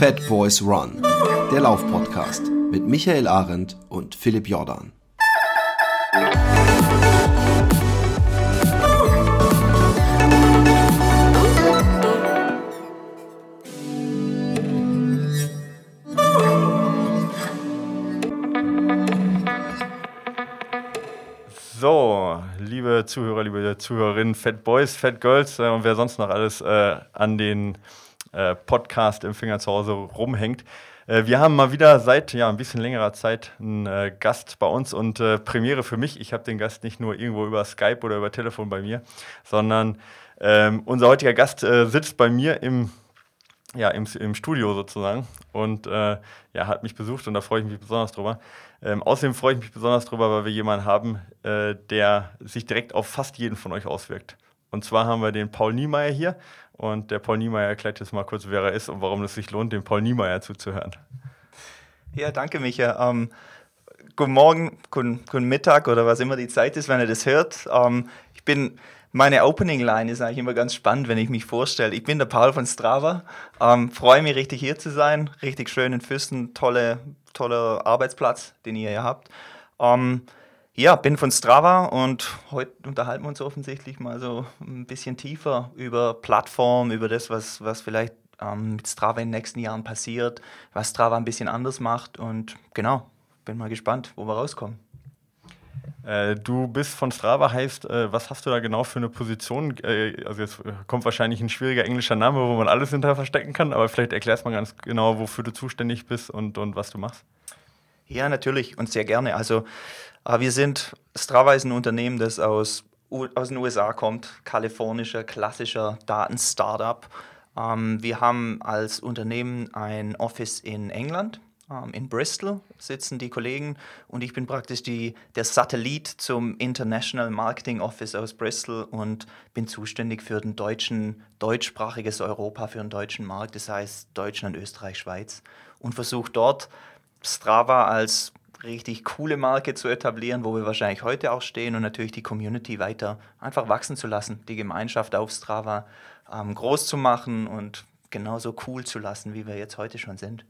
Fat Boys Run, der Laufpodcast mit Michael Arendt und Philipp Jordan. So, liebe Zuhörer, liebe Zuhörerinnen, Fat Boys, Fat Girls äh, und wer sonst noch alles äh, an den äh, Podcast im Finger zu Hause rumhängt. Äh, wir haben mal wieder seit ja, ein bisschen längerer Zeit einen äh, Gast bei uns und äh, Premiere für mich. Ich habe den Gast nicht nur irgendwo über Skype oder über Telefon bei mir, sondern ähm, unser heutiger Gast sitzt bei mir im ja, im, im Studio sozusagen und äh, ja, hat mich besucht und da freue ich mich besonders drüber. Ähm, außerdem freue ich mich besonders drüber, weil wir jemanden haben, äh, der sich direkt auf fast jeden von euch auswirkt. Und zwar haben wir den Paul Niemeyer hier und der Paul Niemeyer erklärt jetzt mal kurz, wer er ist und warum es sich lohnt, dem Paul Niemeyer zuzuhören. Ja, danke, Micha. Ähm, guten Morgen, guten, guten, Mittag oder was immer die Zeit ist, wenn ihr das hört. Ähm, ich bin meine Opening Line ist eigentlich immer ganz spannend, wenn ich mich vorstelle. Ich bin der Paul von Strava. Ähm, freue mich richtig hier zu sein. Richtig schön in Füssen. Tolle, toller Arbeitsplatz, den ihr hier habt. Ähm, ja, bin von Strava und heute unterhalten wir uns offensichtlich mal so ein bisschen tiefer über Plattform, über das, was, was vielleicht ähm, mit Strava in den nächsten Jahren passiert, was Strava ein bisschen anders macht und genau, bin mal gespannt, wo wir rauskommen. Äh, du bist von Strava, heißt, äh, was hast du da genau für eine Position? Äh, also jetzt kommt wahrscheinlich ein schwieriger englischer Name, wo man alles hinter verstecken kann, aber vielleicht erklärst mal ganz genau, wofür du zuständig bist und, und was du machst. Ja, natürlich und sehr gerne. Also wir sind, Strava ist ein Unternehmen, das aus, aus den USA kommt, kalifornischer, klassischer Daten-Startup. Ähm, wir haben als Unternehmen ein Office in England, ähm, in Bristol sitzen die Kollegen und ich bin praktisch die, der Satellit zum International Marketing Office aus Bristol und bin zuständig für den deutschen, deutschsprachiges Europa, für den deutschen Markt, das heißt Deutschland, Österreich, Schweiz und versuche dort Strava als richtig coole Marke zu etablieren, wo wir wahrscheinlich heute auch stehen und natürlich die Community weiter einfach wachsen zu lassen, die Gemeinschaft auf Strava ähm, groß zu machen und genauso cool zu lassen, wie wir jetzt heute schon sind.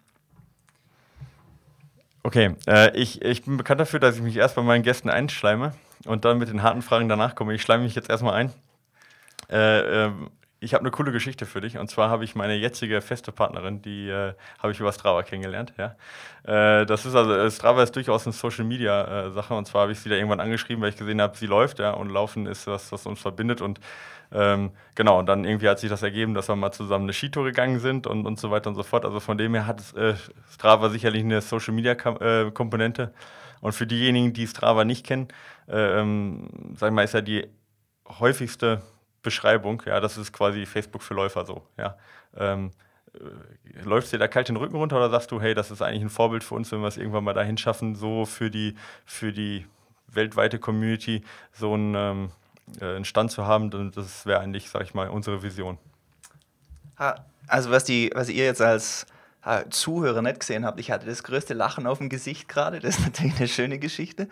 Okay, äh, ich, ich bin bekannt dafür, dass ich mich erst bei meinen Gästen einschleime und dann mit den harten Fragen danach komme. Ich schleime mich jetzt erstmal ein. Äh, äh, ich habe eine coole Geschichte für dich. Und zwar habe ich meine jetzige feste Partnerin, die äh, habe ich über Strava kennengelernt. Ja. Äh, das ist also, äh, Strava ist durchaus eine Social Media Sache. Und zwar habe ich sie da irgendwann angeschrieben, weil ich gesehen habe, sie läuft, ja, und Laufen ist was, was uns verbindet. Und ähm, genau, und dann irgendwie hat sich das ergeben, dass wir mal zusammen eine Skitour gegangen sind und, und so weiter und so fort. Also von dem her hat äh, Strava sicherlich eine Social Media äh, Komponente. Und für diejenigen, die Strava nicht kennen, äh, ähm, sag ich mal, ist ja die häufigste Beschreibung, ja, das ist quasi Facebook für Läufer so, ja. Ähm, äh, läufst dir da kalt den Rücken runter oder sagst du, hey, das ist eigentlich ein Vorbild für uns, wenn wir es irgendwann mal dahin schaffen, so für die, für die weltweite Community so ein ähm, äh, einen Stand zu haben, das wäre eigentlich, sag ich mal, unsere Vision. Also was, die, was ihr jetzt als Zuhörer nicht gesehen habt, ich hatte das größte Lachen auf dem Gesicht gerade, das ist natürlich eine schöne Geschichte.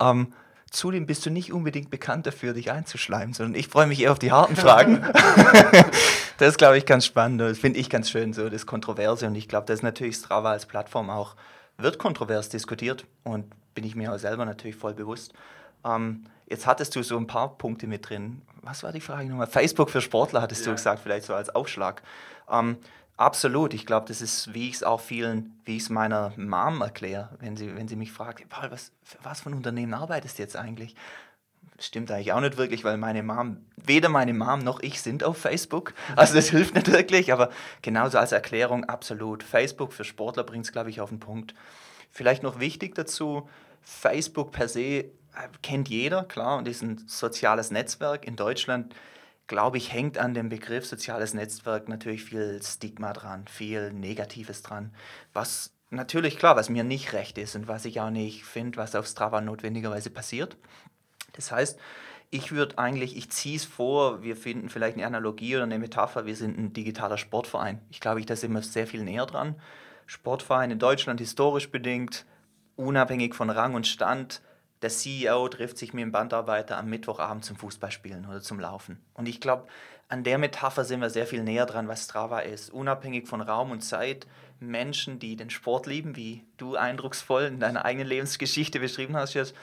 Ähm, zudem bist du nicht unbedingt bekannt dafür, dich einzuschleimen, sondern ich freue mich eher auf die harten Fragen. das ist, glaube ich, ganz spannend. Das finde ich ganz schön, so das Kontroverse. Und ich glaube, das ist natürlich Strava als Plattform auch, wird kontrovers diskutiert und bin ich mir auch selber natürlich voll bewusst. Ähm, Jetzt hattest du so ein paar Punkte mit drin. Was war die Frage nochmal? Facebook für Sportler hattest ja. du gesagt, vielleicht so als Aufschlag. Ähm, absolut. Ich glaube, das ist, wie ich es auch vielen, wie ich es meiner Mom erkläre, wenn sie, wenn sie mich fragt, Paul, was, für was für ein Unternehmen arbeitest du jetzt eigentlich? Stimmt eigentlich auch nicht wirklich, weil meine Mom, weder meine Mom noch ich sind auf Facebook. Also das hilft nicht wirklich, aber genauso als Erklärung absolut. Facebook für Sportler bringt es, glaube ich, auf den Punkt. Vielleicht noch wichtig dazu, Facebook per se kennt jeder, klar, und ist ein soziales Netzwerk. In Deutschland, glaube ich, hängt an dem Begriff soziales Netzwerk natürlich viel Stigma dran, viel Negatives dran, was natürlich klar, was mir nicht recht ist und was ich auch nicht finde, was auf Strava notwendigerweise passiert. Das heißt, ich würde eigentlich, ich ziehe es vor, wir finden vielleicht eine Analogie oder eine Metapher, wir sind ein digitaler Sportverein. Ich glaube, da sind wir sehr viel näher dran. Sportverein in Deutschland historisch bedingt, unabhängig von Rang und Stand, der CEO trifft sich mit dem Bandarbeiter am Mittwochabend zum Fußballspielen oder zum Laufen. Und ich glaube, an der Metapher sind wir sehr viel näher dran, was Strava ist. Unabhängig von Raum und Zeit, Menschen, die den Sport lieben, wie du eindrucksvoll in deiner eigenen Lebensgeschichte beschrieben hast jetzt,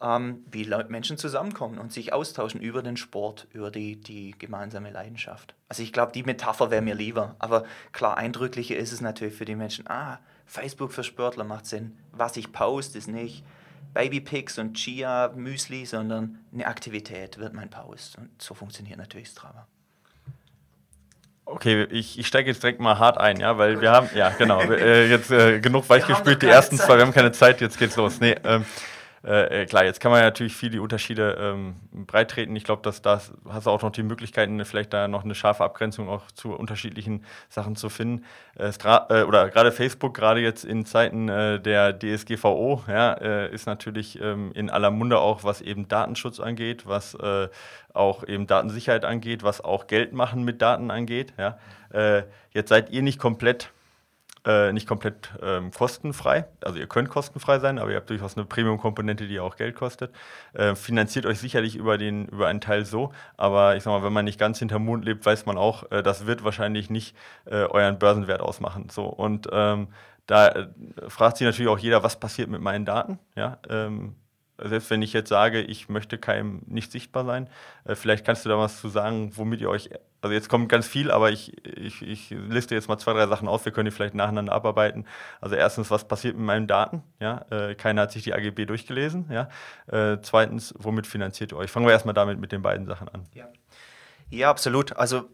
ähm, wie Menschen zusammenkommen und sich austauschen über den Sport, über die, die gemeinsame Leidenschaft. Also ich glaube, die Metapher wäre mir lieber. Aber klar, eindrücklicher ist es natürlich für die Menschen, ah, Facebook für Sportler macht Sinn. Was ich poste, ist nicht Babypics und Chia Müsli, sondern eine Aktivität wird mein Post. Und so funktioniert natürlich Strava. Okay, ich, ich steige jetzt direkt mal hart ein, ja, weil wir haben, ja, genau, äh, jetzt äh, genug weichgespült, die ersten Zeit. zwei, wir haben keine Zeit, jetzt geht's los. Nee, ähm, äh, äh, klar, jetzt kann man natürlich viel die Unterschiede ähm, breit. Ich glaube, dass das hast du auch noch die Möglichkeiten, vielleicht da noch eine scharfe Abgrenzung auch zu unterschiedlichen Sachen zu finden. Äh, äh oder gerade Facebook, gerade jetzt in Zeiten äh, der DSGVO, ja, äh, ist natürlich ähm, in aller Munde auch, was eben Datenschutz angeht, was auch eben Datensicherheit angeht, was auch Geld machen mit Daten angeht. Ja. jetzt seid ihr nicht komplett äh, nicht komplett ähm, kostenfrei. Also ihr könnt kostenfrei sein, aber ihr habt durchaus eine Premium-Komponente, die auch Geld kostet. Äh, finanziert euch sicherlich über, den, über einen Teil so, aber ich sag mal, wenn man nicht ganz hinterm Mond lebt, weiß man auch, äh, das wird wahrscheinlich nicht äh, euren Börsenwert ausmachen. So. Und ähm, da äh, fragt sich natürlich auch jeder, was passiert mit meinen Daten. Ja? Ähm, selbst wenn ich jetzt sage, ich möchte keinem nicht sichtbar sein, äh, vielleicht kannst du da was zu sagen, womit ihr euch, also jetzt kommt ganz viel, aber ich, ich, ich liste jetzt mal zwei, drei Sachen aus, wir können die vielleicht nacheinander abarbeiten. Also erstens, was passiert mit meinen Daten? Ja, äh, keiner hat sich die AGB durchgelesen. Ja. Äh, zweitens, womit finanziert ihr euch? Fangen wir erstmal damit mit den beiden Sachen an. Ja, ja absolut. Also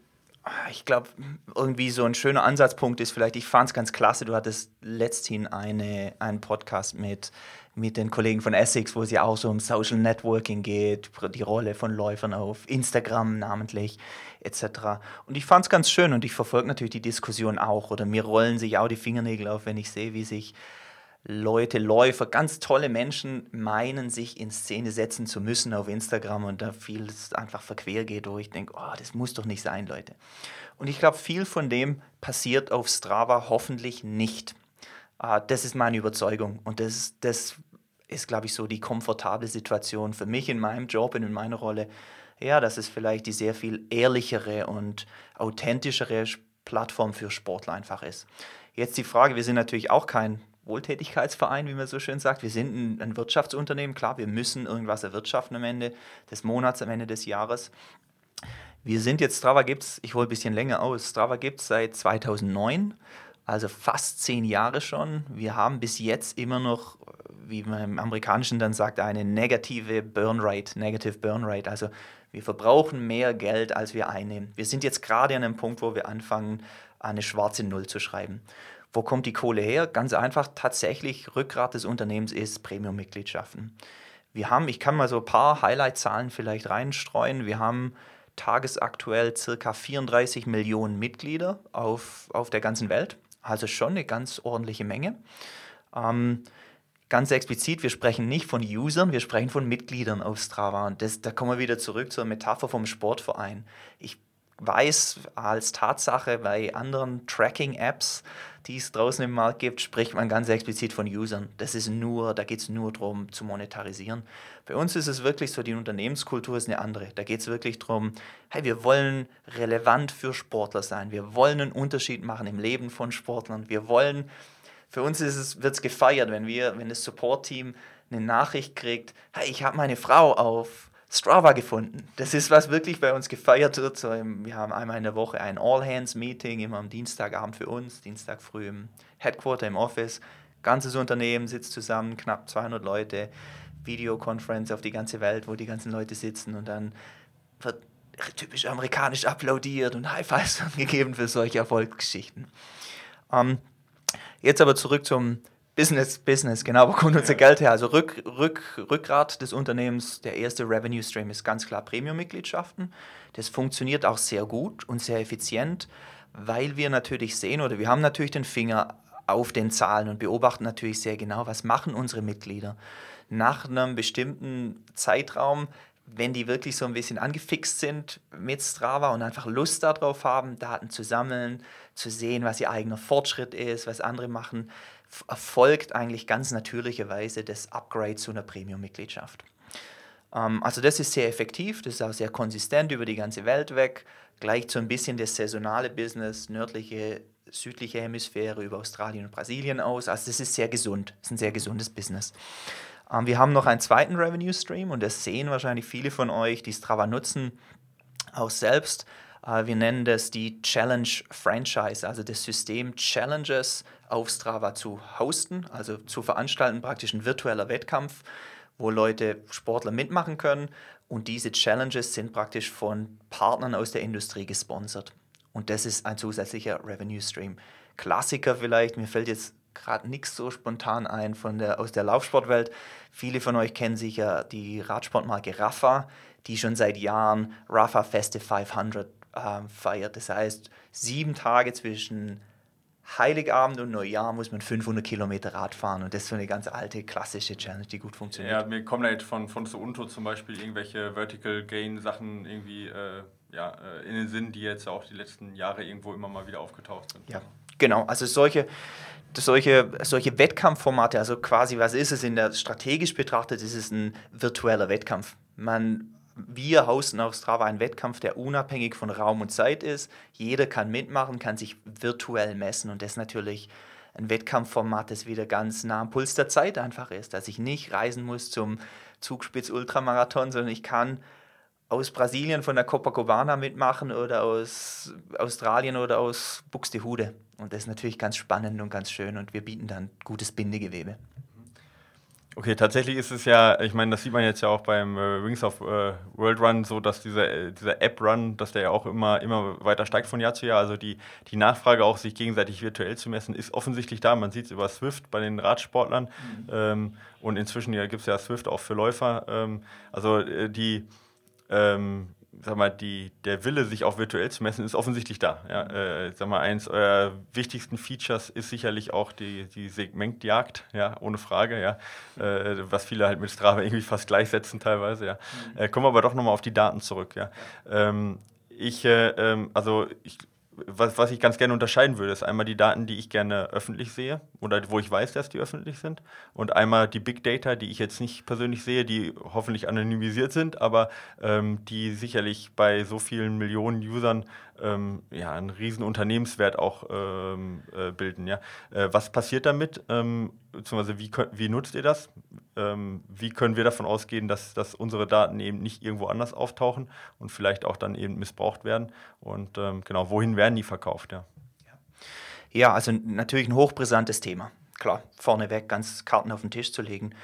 ich glaube, irgendwie so ein schöner Ansatzpunkt ist vielleicht, ich fand es ganz klasse, du hattest letzthin eine, einen Podcast mit mit den Kollegen von Essex, wo es ja auch so um Social Networking geht, die Rolle von Läufern auf Instagram namentlich etc. Und ich fand es ganz schön und ich verfolge natürlich die Diskussion auch oder mir rollen sich auch die Fingernägel auf, wenn ich sehe, wie sich Leute, Läufer, ganz tolle Menschen meinen, sich in Szene setzen zu müssen auf Instagram und da vieles einfach verquer geht, wo ich denke, oh, das muss doch nicht sein, Leute. Und ich glaube, viel von dem passiert auf Strava hoffentlich nicht. Uh, das ist meine Überzeugung und das, das ist, glaube ich, so die komfortable Situation für mich in meinem Job und in meiner Rolle. Ja, dass es vielleicht die sehr viel ehrlichere und authentischere Plattform für Sportler einfach ist. Jetzt die Frage, wir sind natürlich auch kein Wohltätigkeitsverein, wie man so schön sagt. Wir sind ein, ein Wirtschaftsunternehmen, klar, wir müssen irgendwas erwirtschaften am Ende des Monats, am Ende des Jahres. Wir sind jetzt, Strava gibt es, ich hole ein bisschen länger aus, Strava gibt es seit 2009 also fast zehn Jahre schon. Wir haben bis jetzt immer noch, wie man im Amerikanischen dann sagt, eine negative Burn Rate, Negative Burn Rate. Also wir verbrauchen mehr Geld, als wir einnehmen. Wir sind jetzt gerade an einem Punkt, wo wir anfangen, eine schwarze Null zu schreiben. Wo kommt die Kohle her? Ganz einfach, tatsächlich Rückgrat des Unternehmens ist Premium-Mitgliedschaften. Wir haben, ich kann mal so ein paar Highlight-Zahlen vielleicht reinstreuen. Wir haben tagesaktuell circa 34 Millionen Mitglieder auf, auf der ganzen Welt. Also schon eine ganz ordentliche Menge. Ähm, ganz explizit, wir sprechen nicht von Usern, wir sprechen von Mitgliedern auf Strava. Und das, da kommen wir wieder zurück zur Metapher vom Sportverein. Ich weiß als Tatsache bei anderen Tracking-Apps, die es draußen im Markt gibt, spricht man ganz explizit von Usern. Das ist nur, da geht es nur darum, zu monetarisieren. Bei uns ist es wirklich so, die Unternehmenskultur ist eine andere. Da geht es wirklich darum, hey, wir wollen relevant für Sportler sein. Wir wollen einen Unterschied machen im Leben von Sportlern. Wir wollen, für uns wird es gefeiert, wenn wir, wenn das Support-Team eine Nachricht kriegt, hey, ich habe meine Frau auf Strava gefunden. Das ist, was wirklich bei uns gefeiert wird. So wir haben einmal in der Woche ein All-Hands-Meeting, immer am Dienstagabend für uns, Dienstag früh im Headquarter, im Office. Ganzes Unternehmen sitzt zusammen, knapp 200 Leute, Videokonferenz auf die ganze Welt, wo die ganzen Leute sitzen und dann wird typisch amerikanisch applaudiert und High Fives gegeben für solche Erfolgsgeschichten. Ähm, jetzt aber zurück zum Business, Business, genau, wo kommt unser Geld her? Also Rück, Rück, Rückgrat des Unternehmens, der erste Revenue Stream ist ganz klar Premium-Mitgliedschaften. Das funktioniert auch sehr gut und sehr effizient, weil wir natürlich sehen oder wir haben natürlich den Finger auf den Zahlen und beobachten natürlich sehr genau, was machen unsere Mitglieder. Nach einem bestimmten Zeitraum wenn die wirklich so ein bisschen angefixt sind mit Strava und einfach Lust darauf haben, Daten zu sammeln, zu sehen, was ihr eigener Fortschritt ist, was andere machen, erfolgt eigentlich ganz natürlicherweise das Upgrade zu einer Premium-Mitgliedschaft. Ähm, also das ist sehr effektiv, das ist auch sehr konsistent über die ganze Welt weg, gleicht so ein bisschen das saisonale Business, nördliche, südliche Hemisphäre über Australien und Brasilien aus. Also das ist sehr gesund, das ist ein sehr gesundes Business. Ähm, wir haben noch einen zweiten Revenue Stream und das sehen wahrscheinlich viele von euch, die Strava nutzen, auch selbst. Äh, wir nennen das die Challenge Franchise, also das System Challenges auf Strava zu hosten, also zu veranstalten, praktisch ein virtueller Wettkampf, wo Leute, Sportler mitmachen können. Und diese Challenges sind praktisch von Partnern aus der Industrie gesponsert. Und das ist ein zusätzlicher Revenue Stream. Klassiker vielleicht, mir fällt jetzt gerade nichts so spontan ein von der, aus der Laufsportwelt. Viele von euch kennen sicher die Radsportmarke Rafa, die schon seit Jahren Rafa Festive 500 äh, feiert. Das heißt, sieben Tage zwischen Heiligabend und Neujahr muss man 500 Kilometer Rad fahren und das ist so eine ganz alte klassische Challenge, die gut funktioniert. Ja, mir kommen da jetzt von, von so Unto zum Beispiel irgendwelche Vertical Gain Sachen irgendwie äh, ja, äh, in den Sinn, die jetzt auch die letzten Jahre irgendwo immer mal wieder aufgetaucht sind. Ja, genau. Also solche, solche, solche Wettkampfformate, also quasi, was ist es in der strategisch betrachtet, ist es ein virtueller Wettkampf. Man, wir hosten auf Strava einen Wettkampf, der unabhängig von Raum und Zeit ist. Jeder kann mitmachen, kann sich virtuell messen und das ist natürlich ein Wettkampfformat, das wieder ganz nah am Puls der Zeit einfach ist, dass ich nicht reisen muss zum Zugspitz-Ultramarathon, sondern ich kann aus Brasilien von der Copacabana mitmachen oder aus Australien oder aus Buxtehude. Und das ist natürlich ganz spannend und ganz schön und wir bieten dann gutes Bindegewebe. Okay, tatsächlich ist es ja, ich meine, das sieht man jetzt ja auch beim äh, Wings of äh, World Run, so dass dieser, äh, dieser App-Run, dass der ja auch immer, immer weiter steigt von Jahr zu Jahr. Also die, die Nachfrage auch, sich gegenseitig virtuell zu messen, ist offensichtlich da. Man sieht es über Swift bei den Radsportlern mhm. ähm, und inzwischen ja, gibt es ja Swift auch für Läufer. Ähm, also äh, die ähm, sag mal, die, der Wille, sich auch virtuell zu messen, ist offensichtlich da. Ja, äh, sag mal, eins eurer wichtigsten Features ist sicherlich auch die, die Segmentjagd, ja, ohne Frage, ja, äh, was viele halt mit Strava irgendwie fast gleichsetzen teilweise, ja. Mhm. Äh, kommen wir aber doch nochmal auf die Daten zurück, ja. Ähm, ich, äh, ähm, also ich was, was ich ganz gerne unterscheiden würde, ist einmal die Daten, die ich gerne öffentlich sehe oder wo ich weiß, dass die öffentlich sind. Und einmal die Big Data, die ich jetzt nicht persönlich sehe, die hoffentlich anonymisiert sind, aber ähm, die sicherlich bei so vielen Millionen Usern ähm, ja, einen riesen Unternehmenswert auch ähm, äh, bilden. Ja? Äh, was passiert damit? Ähm, beziehungsweise wie, wie nutzt ihr das? Ähm, wie können wir davon ausgehen, dass, dass unsere Daten eben nicht irgendwo anders auftauchen und vielleicht auch dann eben missbraucht werden? Und ähm, genau, wohin werden die verkauft? Ja. ja, also natürlich ein hochbrisantes Thema. Klar, vorneweg ganz Karten auf den Tisch zu legen.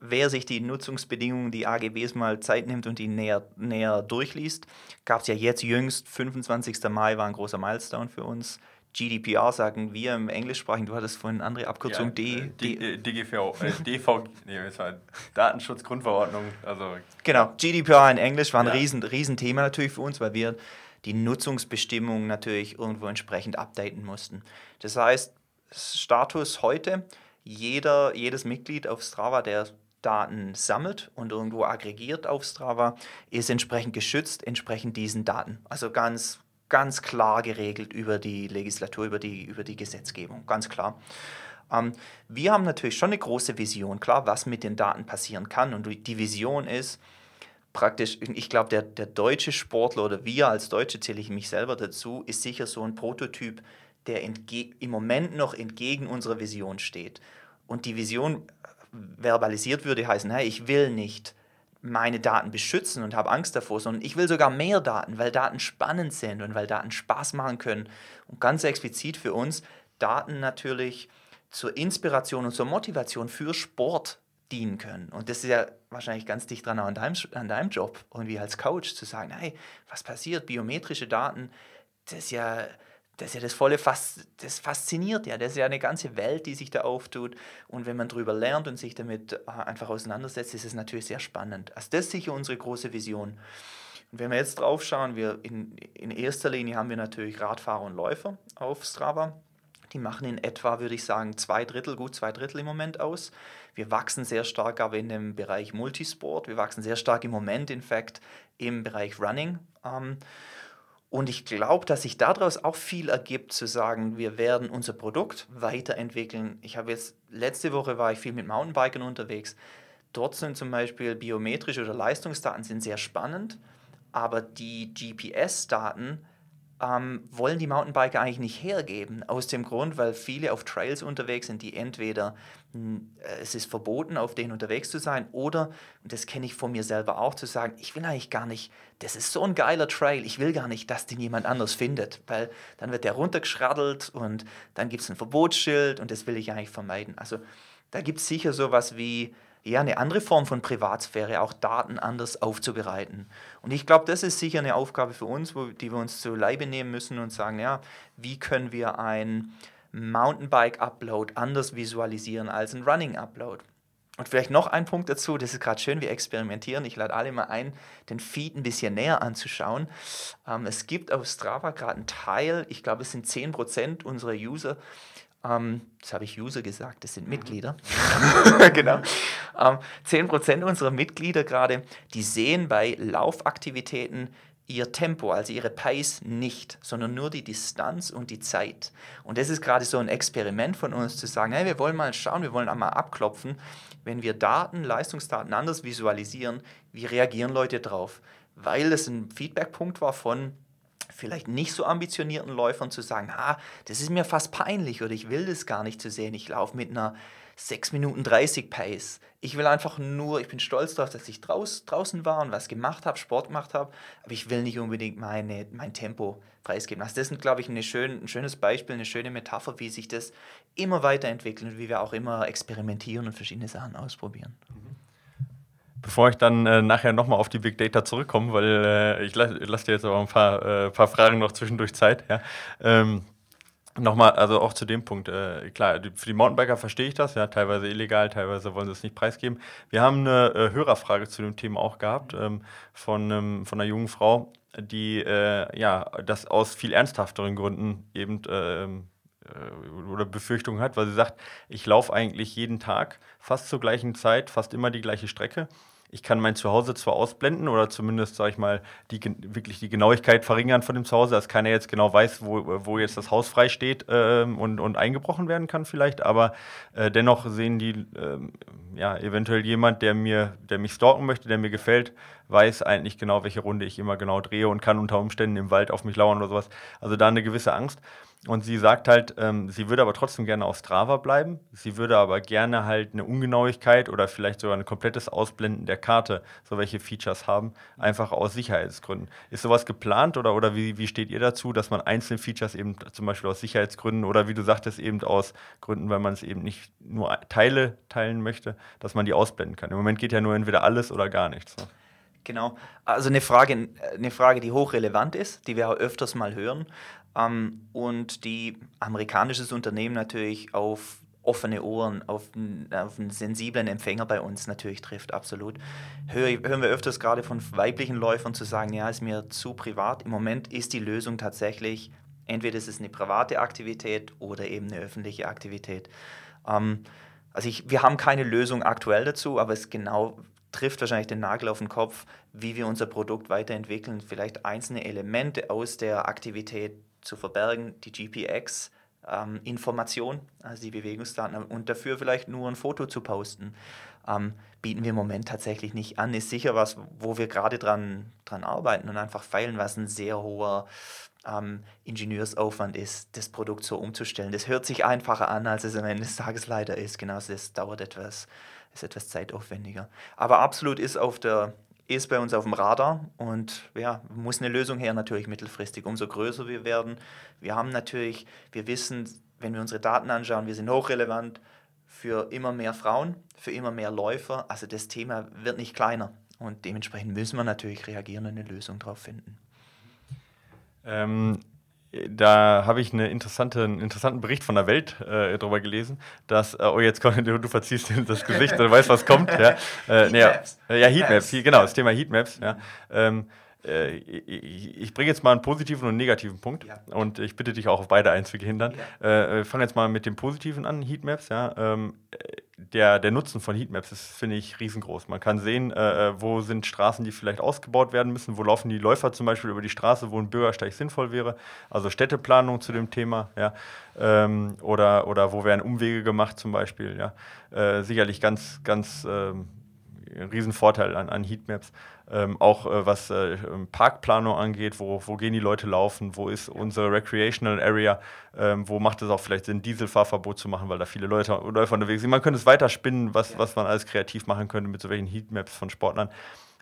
Wer sich die Nutzungsbedingungen, die AGBs mal Zeit nimmt und die näher, näher durchliest, gab es ja jetzt jüngst, 25. Mai war ein großer Milestone für uns. GDPR sagen wir im Englischsprachigen, du hattest vorhin eine andere Abkürzung, ja, D, äh, D, D, DGV, äh, DV, nee, das war Datenschutzgrundverordnung. Also. Genau, GDPR in Englisch war ein ja. riesen, riesen Thema natürlich für uns, weil wir die Nutzungsbestimmungen natürlich irgendwo entsprechend updaten mussten. Das heißt, Status heute, jeder, jedes Mitglied auf Strava, der Daten sammelt und irgendwo aggregiert auf Strava, ist entsprechend geschützt, entsprechend diesen Daten. Also ganz, ganz klar geregelt über die Legislatur, über die, über die Gesetzgebung, ganz klar. Ähm, wir haben natürlich schon eine große Vision, klar, was mit den Daten passieren kann. Und die Vision ist praktisch, ich glaube, der, der deutsche Sportler oder wir als Deutsche, zähle ich mich selber dazu, ist sicher so ein Prototyp, der im Moment noch entgegen unserer Vision steht. Und die Vision verbalisiert würde, heißen, hey, ich will nicht meine Daten beschützen und habe Angst davor, sondern ich will sogar mehr Daten, weil Daten spannend sind und weil Daten Spaß machen können. Und ganz explizit für uns Daten natürlich zur Inspiration und zur Motivation für Sport dienen können. Und das ist ja wahrscheinlich ganz dicht dran an deinem, an deinem Job, irgendwie als Coach zu sagen, hey, was passiert? Biometrische Daten, das ist ja das ist ja das volle Fas das fasziniert ja, das ist ja eine ganze Welt, die sich da auftut und wenn man darüber lernt und sich damit äh, einfach auseinandersetzt, ist es natürlich sehr spannend. Also das ist sicher unsere große Vision. Und wenn wir jetzt drauf schauen, wir in, in erster Linie haben wir natürlich Radfahrer und Läufer auf Strava, Die machen in etwa, würde ich sagen, zwei Drittel, gut zwei Drittel im Moment aus. Wir wachsen sehr stark aber in dem Bereich Multisport. Wir wachsen sehr stark im Moment, in fact, im Bereich Running. Ähm, und ich glaube, dass sich daraus auch viel ergibt, zu sagen, wir werden unser Produkt weiterentwickeln. Ich habe jetzt, letzte Woche war ich viel mit Mountainbikern unterwegs. Dort sind zum Beispiel biometrische oder Leistungsdaten sind sehr spannend, aber die GPS-Daten ähm, wollen die Mountainbiker eigentlich nicht hergeben. Aus dem Grund, weil viele auf Trails unterwegs sind, die entweder hm, äh, es ist verboten, auf denen unterwegs zu sein, oder, und das kenne ich von mir selber auch, zu sagen, ich will eigentlich gar nicht, das ist so ein geiler Trail, ich will gar nicht, dass den jemand anders findet, weil dann wird der runtergeschraddelt und dann gibt es ein Verbotsschild und das will ich eigentlich vermeiden. Also da gibt es sicher sowas wie, ja, eine andere Form von Privatsphäre, auch Daten anders aufzubereiten. Und ich glaube, das ist sicher eine Aufgabe für uns, wo, die wir uns zu Leibe nehmen müssen und sagen, ja, wie können wir ein Mountainbike-Upload anders visualisieren als ein Running-Upload? Und vielleicht noch ein Punkt dazu, das ist gerade schön, wir experimentieren. Ich lade alle mal ein, den Feed ein bisschen näher anzuschauen. Ähm, es gibt auf Strava gerade einen Teil, ich glaube, es sind 10% unserer User, ähm, das habe ich User gesagt, das sind mhm. Mitglieder. genau. Ähm, 10% unserer Mitglieder gerade, die sehen bei Laufaktivitäten ihr Tempo, also ihre Pace nicht, sondern nur die Distanz und die Zeit. Und das ist gerade so ein Experiment von uns zu sagen, hey, wir wollen mal schauen, wir wollen einmal abklopfen, wenn wir Daten, Leistungsdaten anders visualisieren, wie reagieren Leute drauf? Weil es ein Feedbackpunkt war von vielleicht nicht so ambitionierten Läufern zu sagen, ah, das ist mir fast peinlich oder ich will das gar nicht zu sehen. Ich laufe mit einer 6 Minuten 30 Pace. Ich will einfach nur, ich bin stolz darauf, dass ich draus, draußen war und was gemacht habe, Sport gemacht habe, aber ich will nicht unbedingt meine, mein Tempo preisgeben. Also das ist, glaube ich, eine schön, ein schönes Beispiel, eine schöne Metapher, wie sich das immer weiterentwickelt und wie wir auch immer experimentieren und verschiedene Sachen ausprobieren. Mhm. Bevor ich dann äh, nachher nochmal auf die Big Data zurückkomme, weil äh, ich lasse lass dir jetzt aber ein paar, äh, paar Fragen noch zwischendurch Zeit. Ja. Ähm, Nochmal, also auch zu dem Punkt, äh, klar, für die Mountainbiker verstehe ich das, ja, teilweise illegal, teilweise wollen sie es nicht preisgeben. Wir haben eine äh, Hörerfrage zu dem Thema auch gehabt ähm, von, ähm, von einer jungen Frau, die äh, ja das aus viel ernsthafteren Gründen eben ähm, äh, oder Befürchtungen hat, weil sie sagt, ich laufe eigentlich jeden Tag fast zur gleichen Zeit, fast immer die gleiche Strecke ich kann mein Zuhause zwar ausblenden oder zumindest, sage ich mal, die, wirklich die Genauigkeit verringern von dem Zuhause, dass keiner jetzt genau weiß, wo, wo jetzt das Haus frei steht äh, und, und eingebrochen werden kann vielleicht, aber äh, dennoch sehen die, äh, ja, eventuell jemand, der mir, der mich stalken möchte, der mir gefällt, weiß eigentlich genau, welche Runde ich immer genau drehe und kann unter Umständen im Wald auf mich lauern oder sowas. Also da eine gewisse Angst. Und sie sagt halt, ähm, sie würde aber trotzdem gerne auf Strava bleiben. Sie würde aber gerne halt eine Ungenauigkeit oder vielleicht sogar ein komplettes Ausblenden der Karte, so welche Features haben, einfach aus Sicherheitsgründen. Ist sowas geplant oder, oder wie, wie steht ihr dazu, dass man einzelne Features eben zum Beispiel aus Sicherheitsgründen oder wie du sagtest, eben aus Gründen, weil man es eben nicht nur Teile teilen möchte, dass man die ausblenden kann? Im Moment geht ja nur entweder alles oder gar nichts. Ne? Genau. Also eine Frage, eine Frage, die hochrelevant ist, die wir auch öfters mal hören ähm, und die amerikanisches Unternehmen natürlich auf offene Ohren, auf einen, auf einen, sensiblen Empfänger bei uns natürlich trifft, absolut. Hör, hören wir öfters gerade von weiblichen Läufern zu sagen, ja, ist mir zu privat. Im Moment ist die Lösung tatsächlich, entweder ist es eine private Aktivität oder eben eine öffentliche Aktivität. Ähm, also ich, wir haben keine Lösung aktuell dazu, aber es genau trifft wahrscheinlich den Nagel auf den Kopf, wie wir unser Produkt weiterentwickeln, vielleicht einzelne Elemente aus der Aktivität zu verbergen, die GPX, ähm, Information, also die Bewegungsdaten, und dafür vielleicht nur ein Foto zu posten, ähm, bieten wir im Moment tatsächlich nicht an. Ist sicher was, wo wir gerade dran, dran arbeiten und einfach feilen, was ein sehr hoher ähm, Ingenieursaufwand ist, das Produkt so umzustellen. Das hört sich einfacher an, als es am Ende des Tages leider ist. Genauso, das dauert etwas ist etwas zeitaufwendiger. Aber absolut ist auf der ist bei uns auf dem Radar und ja, muss eine Lösung her natürlich mittelfristig. Umso größer wir werden. Wir haben natürlich, wir wissen, wenn wir unsere Daten anschauen, wir sind hochrelevant für immer mehr Frauen, für immer mehr Läufer. Also das Thema wird nicht kleiner und dementsprechend müssen wir natürlich reagieren und eine Lösung darauf finden. Ähm, da habe ich eine interessante, einen interessanten Bericht von der Welt äh, darüber gelesen, dass, äh, oh jetzt komm, du, du verziehst das Gesicht, du weißt, was kommt. Ja, äh, Heatmaps. ja, Heatmaps, genau, das Thema Heatmaps. Ja. Ähm, äh, ich, bringe jetzt mal einen positiven und einen negativen Punkt ja. und ich bitte dich auch auf beide einzugehindern. Ja. Äh, fange jetzt mal mit dem positiven an, Heatmaps. Ja. Ähm, der, der Nutzen von Heatmaps ist, finde ich, riesengroß. Man kann sehen, äh, äh, wo sind Straßen, die vielleicht ausgebaut werden müssen, wo laufen die Läufer zum Beispiel über die Straße, wo ein Bürgersteig sinnvoll wäre. Also Städteplanung zu dem Thema, ja. Ähm, oder, oder wo werden Umwege gemacht zum Beispiel, ja. Äh, sicherlich ganz, ganz ähm, Riesenvorteil an, an Heatmaps. Ähm, auch äh, was äh, Parkplanung angeht, wo, wo gehen die Leute laufen, wo ist unsere Recreational Area, ähm, wo macht es auch vielleicht Sinn, Dieselfahrverbot zu machen, weil da viele Leute Läufer unterwegs sind. Man könnte es weiter spinnen, was, was man alles kreativ machen könnte mit so welchen Heatmaps von Sportlern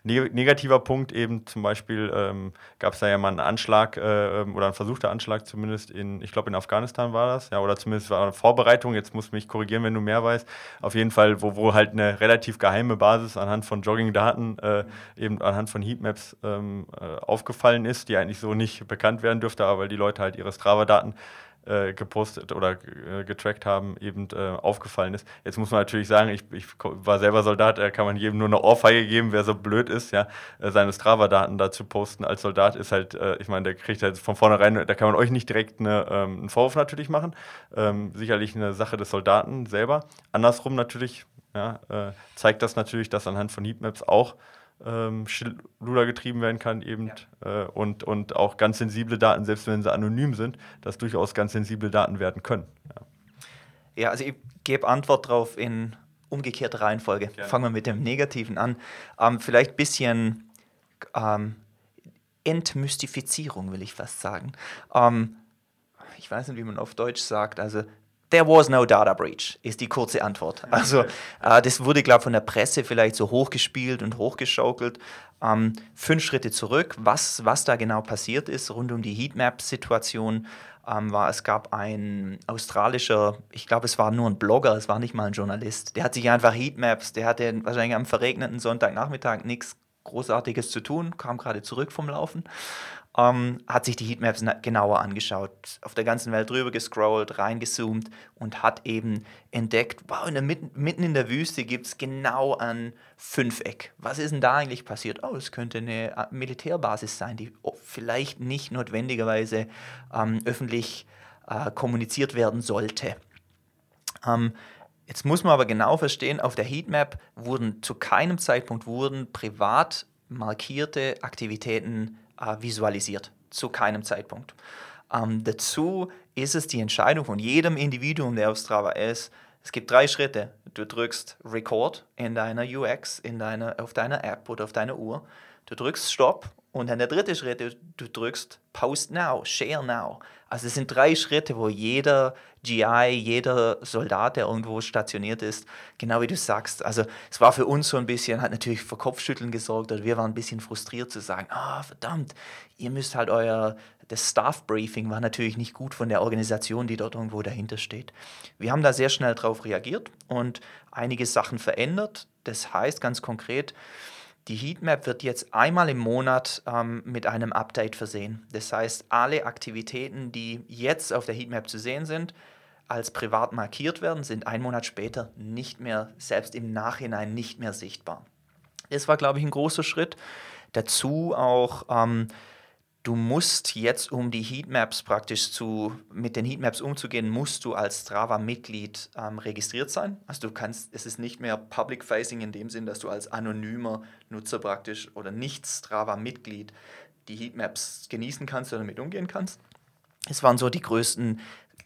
negativer Punkt eben zum Beispiel ähm, gab es da ja mal einen Anschlag äh, ähm, oder einen versuchter Anschlag zumindest in, ich glaube in Afghanistan war das, ja, oder zumindest war eine Vorbereitung, jetzt musst du mich korrigieren, wenn du mehr weißt. Auf jeden Fall, wo, wo halt eine relativ geheime Basis anhand von Jogging-Daten, äh, eben anhand von Heatmaps ähm, äh, aufgefallen ist, die eigentlich so nicht bekannt werden dürfte, aber weil die Leute halt ihre Strava-Daten äh, gepostet oder äh, getrackt haben, eben äh, aufgefallen ist. Jetzt muss man natürlich sagen, ich, ich war selber Soldat, da kann man jedem nur eine Ohrfeige geben, wer so blöd ist, ja, äh, seine Strava-Daten da zu posten als Soldat ist halt, äh, ich meine, der kriegt halt von vornherein, da kann man euch nicht direkt eine, ähm, einen Vorwurf natürlich machen. Ähm, sicherlich eine Sache des Soldaten selber. Andersrum natürlich, ja, äh, zeigt das natürlich, dass anhand von Heatmaps auch ähm, Schindluder getrieben werden kann eben ja. äh, und, und auch ganz sensible Daten, selbst wenn sie anonym sind, dass durchaus ganz sensible Daten werden können. Ja, ja also ich gebe Antwort darauf in umgekehrter Reihenfolge. Gerne. Fangen wir mit dem Negativen an. Ähm, vielleicht ein bisschen ähm, Entmystifizierung, will ich fast sagen. Ähm, ich weiß nicht, wie man auf Deutsch sagt. Also There was no data breach, ist die kurze Antwort. Also äh, das wurde, glaube ich, von der Presse vielleicht so hochgespielt und hochgeschaukelt. Ähm, fünf Schritte zurück, was, was da genau passiert ist rund um die Heatmap-Situation, ähm, war, es gab ein australischer, ich glaube, es war nur ein Blogger, es war nicht mal ein Journalist, der hat sich einfach Heatmaps, der hatte wahrscheinlich am verregneten Sonntagnachmittag nichts Großartiges zu tun, kam gerade zurück vom Laufen ähm, hat sich die Heatmaps genauer angeschaut, auf der ganzen Welt drüber gescrollt, reingezoomt und hat eben entdeckt, wow, in der, mitten in der Wüste gibt es genau ein Fünfeck. Was ist denn da eigentlich passiert? Oh, es könnte eine äh, Militärbasis sein, die vielleicht nicht notwendigerweise ähm, öffentlich äh, kommuniziert werden sollte. Ähm, Jetzt muss man aber genau verstehen, auf der Heatmap wurden zu keinem Zeitpunkt wurden privat markierte Aktivitäten visualisiert. Zu keinem Zeitpunkt. Ähm, dazu ist es die Entscheidung von jedem Individuum, der auf Strava ist. Es gibt drei Schritte. Du drückst Record in deiner UX, in deiner, auf deiner App oder auf deiner Uhr. Du drückst Stop und dann der dritte Schritt, du drückst Post Now, Share Now. Also es sind drei Schritte, wo jeder GI, jeder Soldat, der irgendwo stationiert ist, genau wie du sagst. Also es war für uns so ein bisschen, hat natürlich für Kopfschütteln gesorgt oder wir waren ein bisschen frustriert zu sagen, ah oh, verdammt, ihr müsst halt euer, das Staff Briefing war natürlich nicht gut von der Organisation, die dort irgendwo dahinter steht. Wir haben da sehr schnell darauf reagiert und einige Sachen verändert. Das heißt ganz konkret, die Heatmap wird jetzt einmal im Monat ähm, mit einem Update versehen. Das heißt, alle Aktivitäten, die jetzt auf der Heatmap zu sehen sind, als privat markiert werden, sind einen Monat später nicht mehr, selbst im Nachhinein nicht mehr sichtbar. Das war, glaube ich, ein großer Schritt. Dazu auch ähm, du musst jetzt, um die Heatmaps praktisch zu, mit den Heatmaps umzugehen, musst du als Strava-Mitglied ähm, registriert sein. Also du kannst, es ist nicht mehr Public-Facing in dem Sinn, dass du als anonymer Nutzer praktisch oder nicht Strava-Mitglied die Heatmaps genießen kannst oder damit umgehen kannst. Es waren so die größten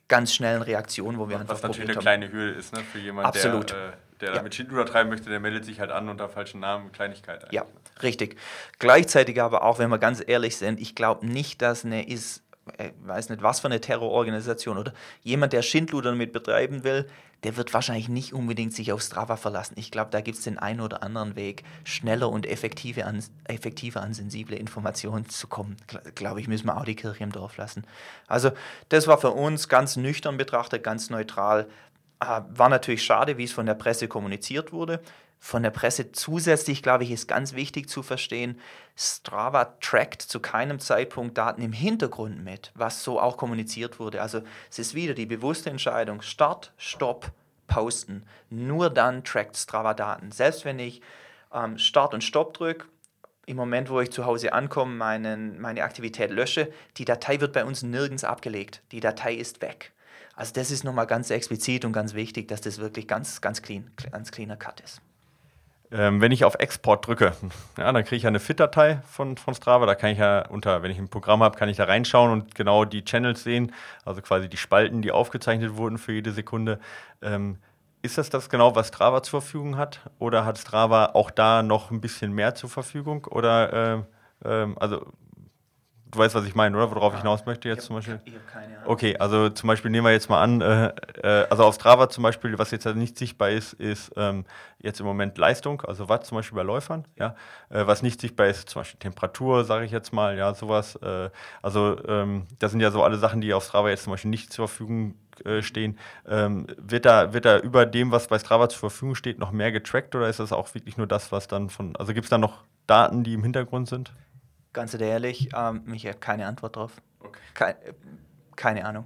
ganz schnellen Reaktionen, wo wir Was einfach Was natürlich eine haben. kleine Hürde ist ne, für jemanden, Absolut. der, äh, der ja. mit Schindluder treiben möchte, der meldet sich halt an unter falschen Namen, Kleinigkeit. Ja, richtig. Gleichzeitig aber auch, wenn wir ganz ehrlich sind, ich glaube nicht, dass eine ist, ich äh, weiß nicht, was für eine Terrororganisation oder jemand, der Schindluder damit betreiben will, der wird wahrscheinlich nicht unbedingt sich auf Strava verlassen. Ich glaube, da gibt es den einen oder anderen Weg, schneller und effektiver an, effektiver an sensible Informationen zu kommen. Glaube ich, müssen wir auch die Kirche im Dorf lassen. Also das war für uns ganz nüchtern betrachtet, ganz neutral. Äh, war natürlich schade, wie es von der Presse kommuniziert wurde. Von der Presse zusätzlich, glaube ich, ist ganz wichtig zu verstehen, Strava trackt zu keinem Zeitpunkt Daten im Hintergrund mit, was so auch kommuniziert wurde. Also es ist wieder die bewusste Entscheidung, Start, Stopp, Posten. Nur dann trackt Strava Daten. Selbst wenn ich ähm, Start und Stopp drücke, im Moment, wo ich zu Hause ankomme, meinen, meine Aktivität lösche, die Datei wird bei uns nirgends abgelegt. Die Datei ist weg. Also das ist nochmal ganz explizit und ganz wichtig, dass das wirklich ganz, ganz clean, ganz cleaner Cut ist. Ähm, wenn ich auf Export drücke, ja, dann kriege ich ja eine FIT-Datei von, von Strava. Da kann ich ja unter, wenn ich ein Programm habe, kann ich da reinschauen und genau die Channels sehen, also quasi die Spalten, die aufgezeichnet wurden für jede Sekunde. Ähm, ist das das genau, was Strava zur Verfügung hat? Oder hat Strava auch da noch ein bisschen mehr zur Verfügung? Oder äh, äh, also du weißt, was ich meine, oder? Worauf ja. ich hinaus möchte jetzt ich zum Beispiel? Ich habe keine Ahnung. Okay, also zum Beispiel nehmen wir jetzt mal an, äh, äh, also auf Strava zum Beispiel, was jetzt halt nicht sichtbar ist, ist ähm, jetzt im Moment Leistung, also Watt zum Beispiel bei Läufern, ja. Äh, was nicht sichtbar ist, zum Beispiel Temperatur, sage ich jetzt mal, ja, sowas. Äh, also ähm, das sind ja so alle Sachen, die auf Strava jetzt zum Beispiel nicht zur Verfügung äh, stehen. Ähm, wird, da, wird da über dem, was bei Strava zur Verfügung steht, noch mehr getrackt oder ist das auch wirklich nur das, was dann von, also gibt es da noch Daten, die im Hintergrund sind? Ganz ehrlich, ähm, ich habe keine Antwort drauf. Okay. Keine, keine Ahnung.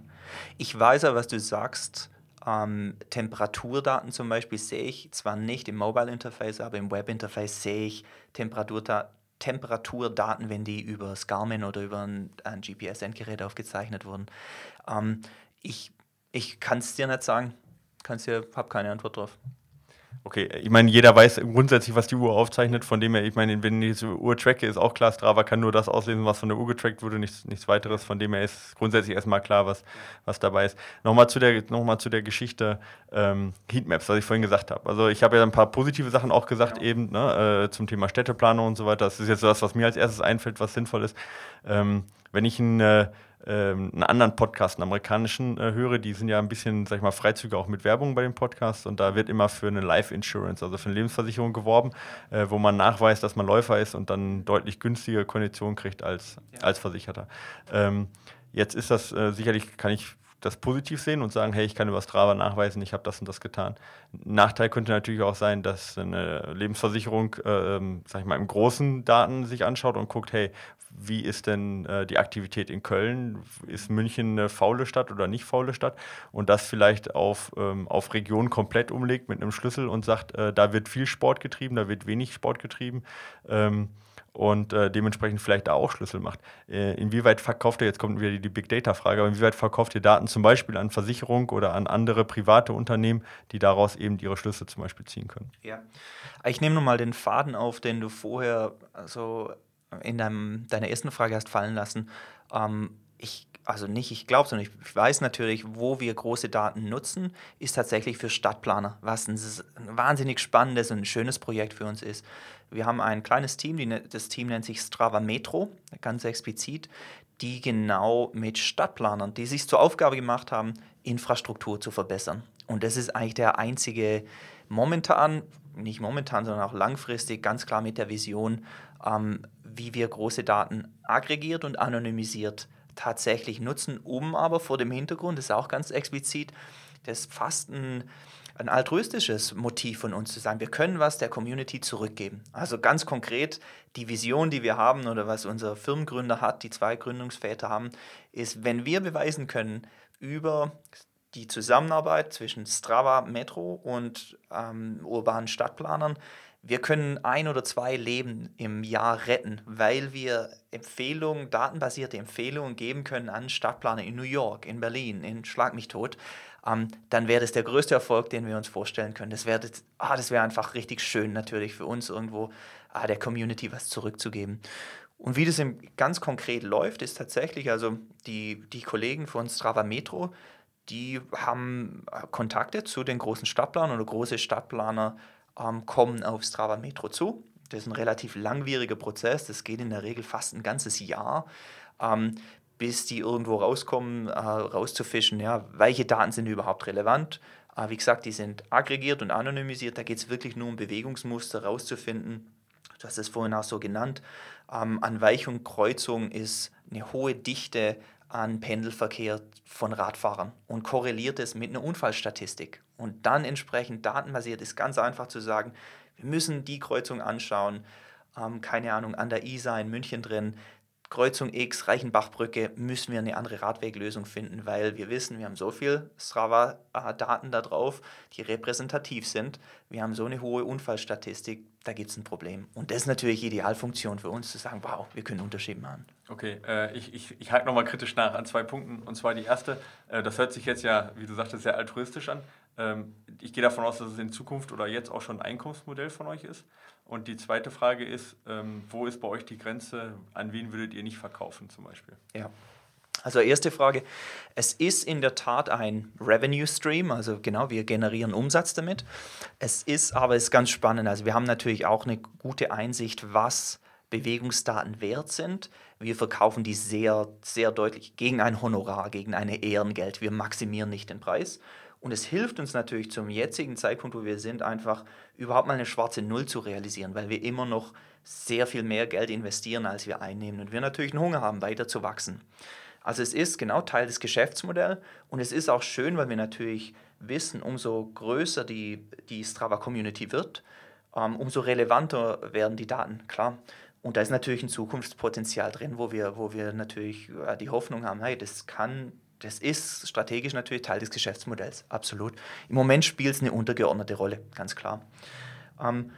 Ich weiß aber, was du sagst. Ähm, Temperaturdaten zum Beispiel sehe ich zwar nicht im Mobile Interface, aber im Web Interface sehe ich Temperaturdaten. Temperaturdaten, wenn die über das Garmin oder über ein, ein GPS-Endgerät aufgezeichnet wurden. Ähm, ich ich kann es dir nicht sagen. Kann's dir, habe keine Antwort drauf. Okay, ich meine, jeder weiß grundsätzlich, was die Uhr aufzeichnet. Von dem her, ich meine, wenn ich diese Uhr tracke, ist auch klar, Strava kann nur das auslesen, was von der Uhr getrackt wurde, nichts, nichts weiteres. Von dem her ist grundsätzlich erstmal klar, was, was dabei ist. Nochmal zu der, noch zu der Geschichte ähm, Heatmaps, was ich vorhin gesagt habe. Also ich habe ja ein paar positive Sachen auch gesagt, genau. eben ne, äh, zum Thema Städteplanung und so weiter. Das ist jetzt das, was mir als erstes einfällt, was sinnvoll ist. Ähm, wenn ich ein äh, einen anderen Podcast, einen amerikanischen, äh, höre, die sind ja ein bisschen, sag ich mal, Freizüge auch mit Werbung bei dem Podcast und da wird immer für eine Life Insurance, also für eine Lebensversicherung geworben, äh, wo man nachweist, dass man Läufer ist und dann deutlich günstige Konditionen kriegt als, ja. als Versicherter. Ähm, jetzt ist das äh, sicherlich, kann ich das positiv sehen und sagen, hey, ich kann über Strava nachweisen, ich habe das und das getan. Nachteil könnte natürlich auch sein, dass eine Lebensversicherung, äh, sag ich mal, im großen Daten sich anschaut und guckt, hey, wie ist denn äh, die Aktivität in Köln? Ist München eine faule Stadt oder nicht faule Stadt? Und das vielleicht auf, ähm, auf Region komplett umlegt mit einem Schlüssel und sagt, äh, da wird viel Sport getrieben, da wird wenig Sport getrieben. Ähm, und äh, dementsprechend vielleicht da auch Schlüssel macht. Äh, inwieweit verkauft ihr, jetzt kommt wieder die, die Big Data-Frage, aber inwieweit verkauft ihr Daten zum Beispiel an Versicherung oder an andere private Unternehmen, die daraus eben ihre Schlüsse zum Beispiel ziehen können? Ja, ich nehme nochmal den Faden auf, den du vorher so in deinem, deiner ersten Frage hast fallen lassen. Ähm, ich, also nicht ich glaube, sondern ich weiß natürlich, wo wir große Daten nutzen, ist tatsächlich für Stadtplaner, was ein, wahnsinnig spannendes und ein schönes Projekt für uns ist. Wir haben ein kleines Team, die, ne, das Team nennt sich Strava Metro, ganz explizit, die genau mit Stadtplanern, die sich zur Aufgabe gemacht haben, Infrastruktur zu verbessern. Und das ist eigentlich der einzige momentan, nicht momentan, sondern auch langfristig, ganz klar mit der Vision, ähm, wie wir große Daten aggregiert und anonymisiert tatsächlich nutzen, um aber vor dem Hintergrund, das ist auch ganz explizit, das fast ein, ein altruistisches Motiv von uns zu sein. Wir können was der Community zurückgeben. Also ganz konkret, die Vision, die wir haben oder was unser Firmengründer hat, die zwei Gründungsväter haben, ist, wenn wir beweisen können über die Zusammenarbeit zwischen Strava Metro und ähm, urbanen Stadtplanern, wir können ein oder zwei Leben im Jahr retten, weil wir Empfehlungen, datenbasierte Empfehlungen geben können an Stadtplaner in New York, in Berlin, in Schlag mich tot, ähm, dann wäre das der größte Erfolg, den wir uns vorstellen können. Das wäre ah, wär einfach richtig schön natürlich für uns irgendwo ah, der Community was zurückzugeben. Und wie das ganz konkret läuft, ist tatsächlich, also die, die Kollegen von Strava Metro, die haben Kontakte zu den großen Stadtplanern oder große Stadtplaner ähm, kommen auf Strava Metro zu. Das ist ein relativ langwieriger Prozess. Das geht in der Regel fast ein ganzes Jahr, ähm, bis die irgendwo rauskommen, äh, rauszufischen, ja, welche Daten sind überhaupt relevant. Äh, wie gesagt, die sind aggregiert und anonymisiert. Da geht es wirklich nur um Bewegungsmuster rauszufinden. Du hast es vorhin auch so genannt. Ähm, und Kreuzung ist eine hohe Dichte an Pendelverkehr von Radfahrern und korreliert es mit einer Unfallstatistik. Und dann entsprechend datenbasiert ist ganz einfach zu sagen, wir müssen die Kreuzung anschauen, ähm, keine Ahnung, an der ISA in München drin, Kreuzung X, Reichenbachbrücke, müssen wir eine andere Radweglösung finden, weil wir wissen, wir haben so viel Strava-Daten da drauf, die repräsentativ sind. Wir haben so eine hohe Unfallstatistik, da gibt es ein Problem. Und das ist natürlich Idealfunktion für uns, zu sagen, wow, wir können Unterschied machen. Okay, äh, ich, ich, ich hake nochmal kritisch nach an zwei Punkten. Und zwar die erste, äh, das hört sich jetzt ja, wie du sagtest, sehr altruistisch an. Ähm, ich gehe davon aus, dass es in Zukunft oder jetzt auch schon ein Einkommensmodell von euch ist. Und die zweite Frage ist, ähm, wo ist bei euch die Grenze? An wen würdet ihr nicht verkaufen zum Beispiel? Ja. Also erste Frage, es ist in der Tat ein Revenue Stream, also genau, wir generieren Umsatz damit. Es ist aber es ist ganz spannend, also wir haben natürlich auch eine gute Einsicht, was Bewegungsdaten wert sind. Wir verkaufen die sehr, sehr deutlich gegen ein Honorar, gegen eine Ehrengeld. Wir maximieren nicht den Preis. Und es hilft uns natürlich zum jetzigen Zeitpunkt, wo wir sind, einfach überhaupt mal eine schwarze Null zu realisieren, weil wir immer noch sehr viel mehr Geld investieren, als wir einnehmen. Und wir natürlich einen Hunger haben, weiter zu wachsen. Also es ist genau Teil des Geschäftsmodells und es ist auch schön, weil wir natürlich wissen, umso größer die, die Strava-Community wird, ähm, umso relevanter werden die Daten, klar. Und da ist natürlich ein Zukunftspotenzial drin, wo wir, wo wir natürlich äh, die Hoffnung haben, hey, das kann das ist strategisch natürlich Teil des Geschäftsmodells, absolut. Im Moment spielt es eine untergeordnete Rolle, ganz klar. Ähm,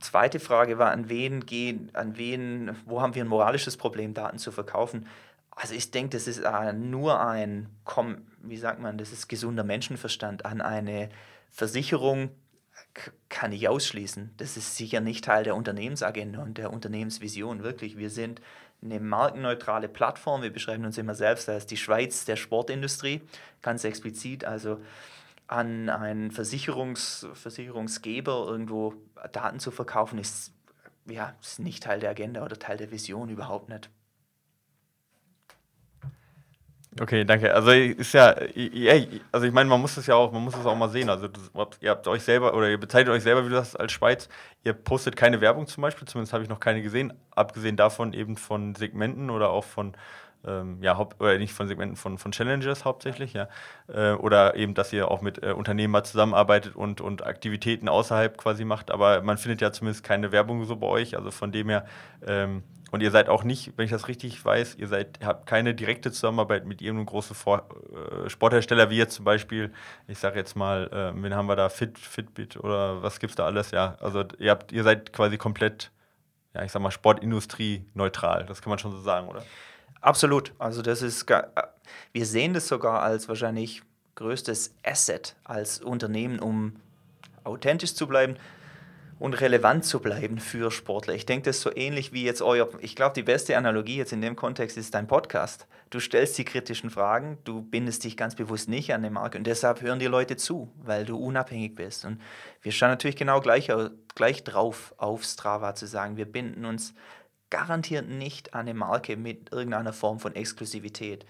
zweite Frage war, an wen gehen, an wen, wo haben wir ein moralisches Problem, Daten zu verkaufen? Also ich denke, das ist äh, nur ein, wie sagt man, das ist gesunder Menschenverstand. An eine Versicherung kann ich ausschließen. Das ist sicher nicht Teil der Unternehmensagenda und der Unternehmensvision. Wirklich, wir sind eine markenneutrale Plattform. Wir beschreiben uns immer selbst als die Schweiz der Sportindustrie, ganz explizit. Also an einen Versicherungs, Versicherungsgeber irgendwo Daten zu verkaufen, ist, ja, ist nicht Teil der Agenda oder Teil der Vision, überhaupt nicht. Okay, danke. Also ist ja, also ich meine, man muss es ja auch, man muss es auch mal sehen. Also ihr habt euch selber oder ihr bezeichnet euch selber, wie du sagst, als Schweiz. Ihr postet keine Werbung zum Beispiel, zumindest habe ich noch keine gesehen. Abgesehen davon eben von Segmenten oder auch von ähm, ja, Haupt, oder nicht von Segmenten, von, von Challenges hauptsächlich, ja. Äh, oder eben, dass ihr auch mit äh, Unternehmen mal zusammenarbeitet und, und Aktivitäten außerhalb quasi macht. Aber man findet ja zumindest keine Werbung so bei euch. Also von dem her ähm, und ihr seid auch nicht, wenn ich das richtig weiß, ihr seid, habt keine direkte Zusammenarbeit mit irgendeinem großen Vor äh, Sporthersteller, wie jetzt zum Beispiel, ich sage jetzt mal, äh, wen haben wir da, Fit, Fitbit oder was gibt es da alles, ja. Also ihr habt, ihr seid quasi komplett, ja, ich sag mal, Sportindustrie neutral, das kann man schon so sagen, oder? Absolut. Also das ist, wir sehen das sogar als wahrscheinlich größtes Asset als Unternehmen, um authentisch zu bleiben und relevant zu bleiben für Sportler. Ich denke, das ist so ähnlich wie jetzt euer, ich glaube, die beste Analogie jetzt in dem Kontext ist dein Podcast. Du stellst die kritischen Fragen, du bindest dich ganz bewusst nicht an den Markt und deshalb hören die Leute zu, weil du unabhängig bist. Und wir schauen natürlich genau gleich, gleich drauf auf Strava zu sagen, wir binden uns garantiert nicht eine Marke mit irgendeiner Form von Exklusivität.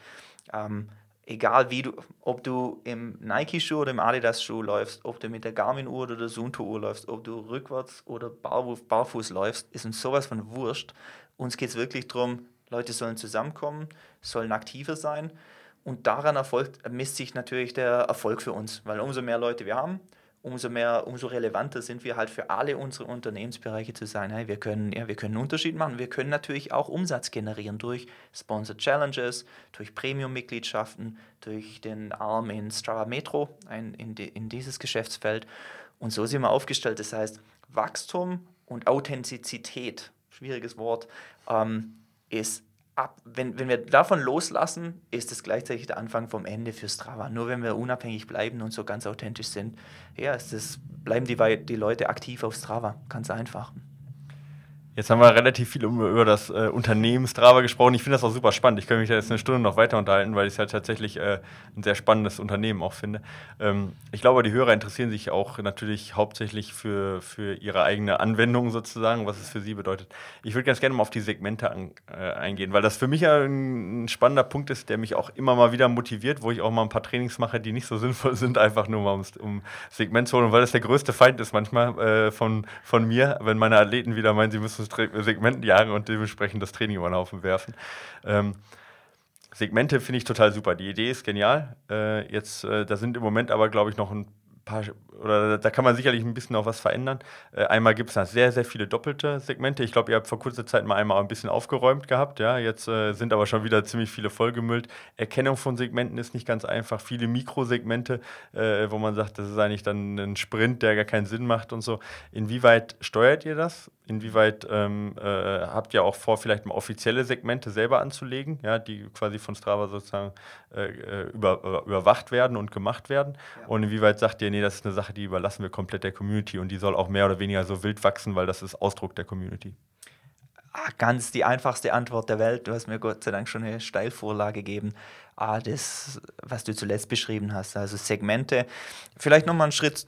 Ähm, egal wie du, ob du im Nike-Schuh oder im Adidas-Schuh läufst, ob du mit der Garmin-Uhr oder der Suunto-Uhr läufst, ob du rückwärts oder barfuß läufst, ist uns sowas von wurscht. Uns geht es wirklich darum, Leute sollen zusammenkommen, sollen aktiver sein und daran erfolgt, misst sich natürlich der Erfolg für uns, weil umso mehr Leute wir haben, umso mehr, umso relevanter sind wir halt für alle unsere Unternehmensbereiche zu sagen, hey, wir können, ja, wir können einen Unterschied machen. Wir können natürlich auch Umsatz generieren durch Sponsored Challenges, durch Premium-Mitgliedschaften, durch den Arm in Strava Metro, ein, in, de, in dieses Geschäftsfeld. Und so sind wir aufgestellt. Das heißt, Wachstum und Authentizität, schwieriges Wort, ähm, ist ab, wenn, wenn wir davon loslassen, ist es gleichzeitig der Anfang vom Ende für Strava. Nur wenn wir unabhängig bleiben und so ganz authentisch sind, ja, ist das, bleiben die, die Leute aktiv auf Strava. Ganz einfach. Jetzt haben wir relativ viel über das äh, Unternehmen gesprochen. Ich finde das auch super spannend. Ich könnte mich da jetzt eine Stunde noch weiter unterhalten, weil ich es halt tatsächlich äh, ein sehr spannendes Unternehmen auch finde. Ähm, ich glaube, die Hörer interessieren sich auch natürlich hauptsächlich für, für ihre eigene Anwendung sozusagen, was es für sie bedeutet. Ich würde ganz gerne mal auf die Segmente an, äh, eingehen, weil das für mich ja ein spannender Punkt ist, der mich auch immer mal wieder motiviert, wo ich auch mal ein paar Trainings mache, die nicht so sinnvoll sind, einfach nur mal um, um Segment zu holen, weil das der größte Feind ist manchmal äh, von, von mir, wenn meine Athleten wieder meinen, sie müssen Segmenten jagen und dementsprechend das Training über den Haufen werfen. Ähm, Segmente finde ich total super. Die Idee ist genial. Äh, jetzt, äh, da sind im Moment aber, glaube ich, noch ein paar, oder da kann man sicherlich ein bisschen auch was verändern. Äh, einmal gibt es da sehr, sehr viele doppelte Segmente. Ich glaube, ihr habt vor kurzer Zeit mal einmal ein bisschen aufgeräumt gehabt. Ja, jetzt äh, sind aber schon wieder ziemlich viele vollgemüllt. Erkennung von Segmenten ist nicht ganz einfach. Viele Mikrosegmente, äh, wo man sagt, das ist eigentlich dann ein Sprint, der gar keinen Sinn macht und so. Inwieweit steuert ihr das? Inwieweit ähm, äh, habt ihr auch vor, vielleicht mal offizielle Segmente selber anzulegen, ja, die quasi von Strava sozusagen äh, äh über, überwacht werden und gemacht werden? Ja. Und inwieweit sagt ihr, nee, das ist eine Sache, die überlassen wir komplett der Community und die soll auch mehr oder weniger so wild wachsen, weil das ist Ausdruck der Community? Ah, ganz die einfachste Antwort der Welt. Du hast mir Gott sei Dank schon eine Steilvorlage gegeben. Ah, das, was du zuletzt beschrieben hast, also Segmente. Vielleicht nochmal einen Schritt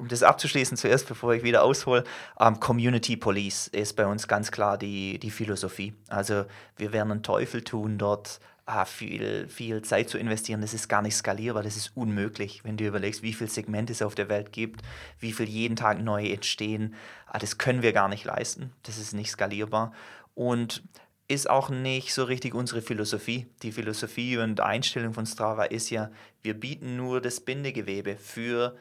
um das abzuschließen zuerst, bevor ich wieder aushole, ähm, Community Police ist bei uns ganz klar die, die Philosophie. Also wir werden einen Teufel tun, dort ah, viel, viel Zeit zu investieren. Das ist gar nicht skalierbar, das ist unmöglich, wenn du überlegst, wie viele Segmente es auf der Welt gibt, wie viel jeden Tag neu entstehen. Ah, das können wir gar nicht leisten, das ist nicht skalierbar. Und ist auch nicht so richtig unsere Philosophie. Die Philosophie und Einstellung von Strava ist ja, wir bieten nur das Bindegewebe für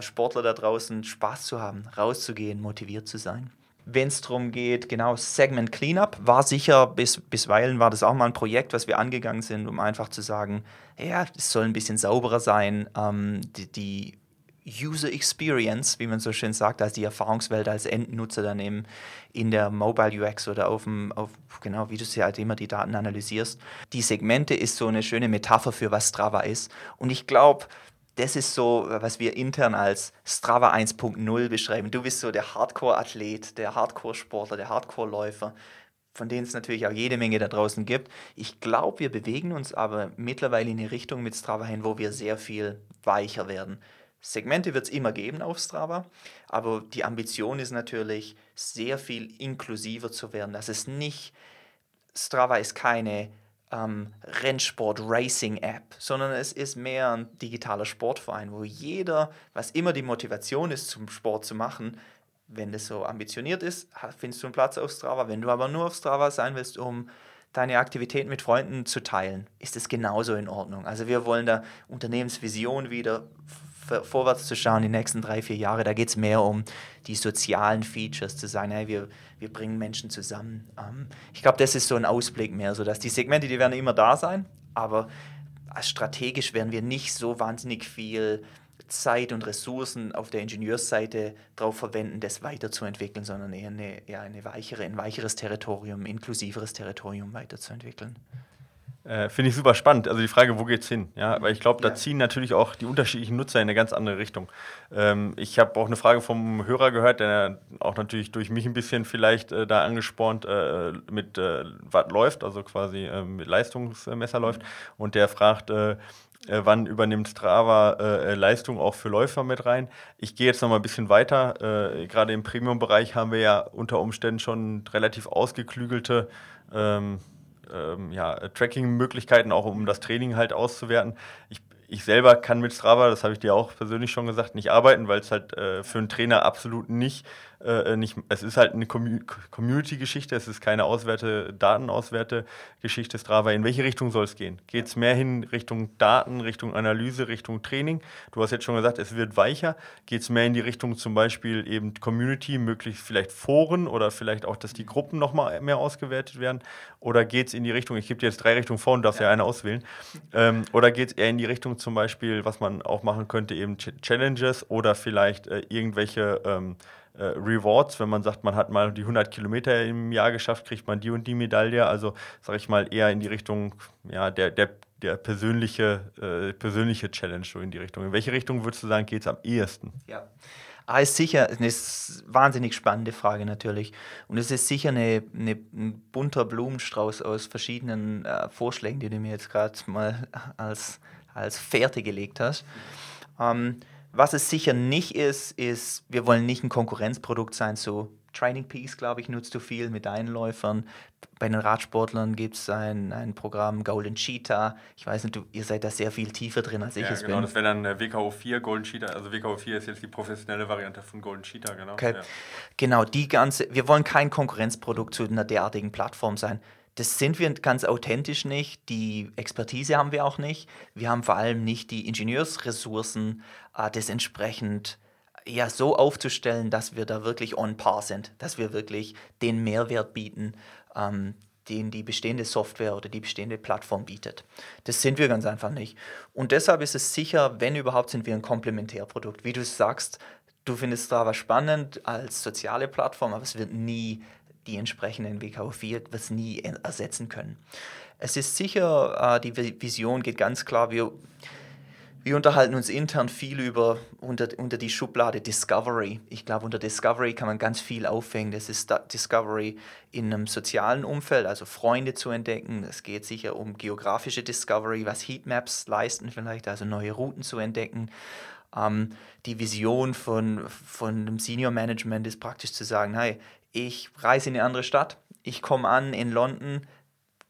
Sportler da draußen Spaß zu haben, rauszugehen, motiviert zu sein. Wenn es darum geht, genau, Segment Cleanup war sicher, bis, bisweilen war das auch mal ein Projekt, was wir angegangen sind, um einfach zu sagen, ja, es soll ein bisschen sauberer sein, ähm, die, die User Experience, wie man so schön sagt, also die Erfahrungswelt als Endnutzer dann eben in der Mobile UX oder auf dem, auf, genau, wie du sie halt immer die Daten analysierst. Die Segmente ist so eine schöne Metapher für was Strava ist. Und ich glaube, das ist so, was wir intern als Strava 1.0 beschreiben. Du bist so der Hardcore-Athlet, der Hardcore-Sportler, der Hardcore-Läufer, von denen es natürlich auch jede Menge da draußen gibt. Ich glaube, wir bewegen uns aber mittlerweile in eine Richtung mit Strava hin, wo wir sehr viel weicher werden. Segmente wird es immer geben auf Strava, aber die Ambition ist natürlich, sehr viel inklusiver zu werden. Dass es nicht, Strava ist keine ähm, Rennsport-Racing-App, sondern es ist mehr ein digitaler Sportverein, wo jeder, was immer die Motivation ist, zum Sport zu machen, wenn das so ambitioniert ist, findest du einen Platz auf Strava. Wenn du aber nur auf Strava sein willst, um deine Aktivität mit Freunden zu teilen, ist es genauso in Ordnung. Also wir wollen da Unternehmensvision wieder vorwärts zu schauen, die nächsten drei, vier Jahre. Da geht es mehr um die sozialen Features, zu sagen, hey, wir, wir bringen Menschen zusammen. Ähm, ich glaube, das ist so ein Ausblick mehr, so dass die Segmente, die werden immer da sein, aber strategisch werden wir nicht so wahnsinnig viel Zeit und Ressourcen auf der Ingenieursseite darauf verwenden, das weiterzuentwickeln, sondern eher eine, ja, eine weichere, ein weicheres Territorium, inklusiveres Territorium weiterzuentwickeln. Äh, Finde ich super spannend. Also die Frage, wo geht's hin? Ja, weil ich glaube, da ja. ziehen natürlich auch die unterschiedlichen Nutzer in eine ganz andere Richtung. Ähm, ich habe auch eine Frage vom Hörer gehört, der auch natürlich durch mich ein bisschen vielleicht äh, da angespornt äh, mit äh, was läuft, also quasi äh, mit Leistungsmesser läuft. Und der fragt, äh, wann übernimmt Strava Leistung auch für Läufer mit rein? Ich gehe jetzt noch mal ein bisschen weiter. Gerade im Premium-Bereich haben wir ja unter Umständen schon relativ ausgeklügelte ähm, ähm, ja, Tracking-Möglichkeiten, auch um das Training halt auszuwerten. Ich, ich selber kann mit Strava, das habe ich dir auch persönlich schon gesagt, nicht arbeiten, weil es halt äh, für einen Trainer absolut nicht äh, äh, nicht, es ist halt eine Community-Geschichte, es ist keine Auswerte, Datenauswerte-Geschichte Strava. In welche Richtung soll es gehen? Geht es mehr hin Richtung Daten, Richtung Analyse, Richtung Training? Du hast jetzt schon gesagt, es wird weicher. Geht es mehr in die Richtung zum Beispiel eben Community, möglichst vielleicht Foren oder vielleicht auch, dass die Gruppen nochmal mehr ausgewertet werden? Oder geht es in die Richtung, ich gebe dir jetzt drei Richtungen vor und darfst ja, ja eine auswählen. Ähm, oder geht es eher in die Richtung zum Beispiel, was man auch machen könnte, eben Challenges oder vielleicht äh, irgendwelche ähm, äh, Rewards, wenn man sagt, man hat mal die 100 Kilometer im Jahr geschafft, kriegt man die und die Medaille. Also sage ich mal eher in die Richtung, ja, der, der, der persönliche, äh, persönliche Challenge so in die Richtung. In welche Richtung würdest du sagen, geht es am ehesten? Ja. Ah, ist sicher eine wahnsinnig spannende Frage natürlich. Und es ist sicher eine, eine, ein bunter Blumenstrauß aus verschiedenen äh, Vorschlägen, die du mir jetzt gerade mal als, als Fährte gelegt hast. Ähm, was es sicher nicht ist, ist, wir wollen nicht ein Konkurrenzprodukt sein zu Training Peaks, glaube ich, nutzt du viel mit deinen Läufern. Bei den Radsportlern gibt es ein, ein Programm Golden Cheetah. Ich weiß nicht, du, ihr seid da sehr viel tiefer drin, als ich ja, es genau, bin. das wäre dann WKO 4 Golden Cheetah. Also WKO 4 ist jetzt die professionelle Variante von Golden Cheetah, genau. Okay. Ja. Genau, die ganze, wir wollen kein Konkurrenzprodukt zu einer derartigen Plattform sein das sind wir ganz authentisch nicht, die Expertise haben wir auch nicht. Wir haben vor allem nicht die Ingenieursressourcen, äh, das entsprechend ja, so aufzustellen, dass wir da wirklich on par sind, dass wir wirklich den Mehrwert bieten, ähm, den die bestehende Software oder die bestehende Plattform bietet. Das sind wir ganz einfach nicht. Und deshalb ist es sicher, wenn überhaupt, sind wir ein Komplementärprodukt. Wie du sagst, du findest Strava spannend als soziale Plattform, aber es wird nie die entsprechenden WKO4 wird es nie ersetzen können. Es ist sicher, äh, die Vision geht ganz klar, wir, wir unterhalten uns intern viel über unter, unter die Schublade Discovery. Ich glaube, unter Discovery kann man ganz viel aufhängen. Das ist Discovery in einem sozialen Umfeld, also Freunde zu entdecken. Es geht sicher um geografische Discovery, was Heatmaps leisten vielleicht, also neue Routen zu entdecken. Ähm, die Vision von, von dem Senior Management ist praktisch zu sagen, hey, ich reise in eine andere Stadt, ich komme an in London,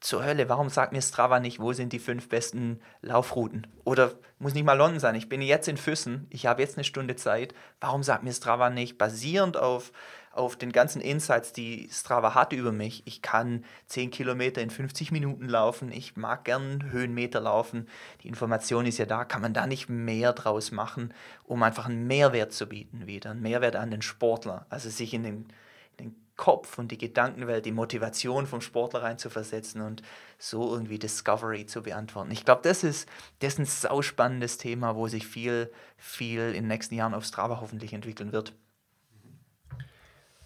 zur Hölle, warum sagt mir Strava nicht, wo sind die fünf besten Laufrouten? Oder muss nicht mal London sein, ich bin jetzt in Füssen, ich habe jetzt eine Stunde Zeit, warum sagt mir Strava nicht, basierend auf, auf den ganzen Insights, die Strava hat über mich, ich kann 10 Kilometer in 50 Minuten laufen, ich mag gern Höhenmeter laufen, die Information ist ja da, kann man da nicht mehr draus machen, um einfach einen Mehrwert zu bieten wieder, einen Mehrwert an den Sportler, also sich in den Kopf und die Gedankenwelt, die Motivation vom Sportler reinzuversetzen und so irgendwie Discovery zu beantworten. Ich glaube, das ist, das ist ein sauspannendes Thema, wo sich viel, viel in den nächsten Jahren auf Strava hoffentlich entwickeln wird.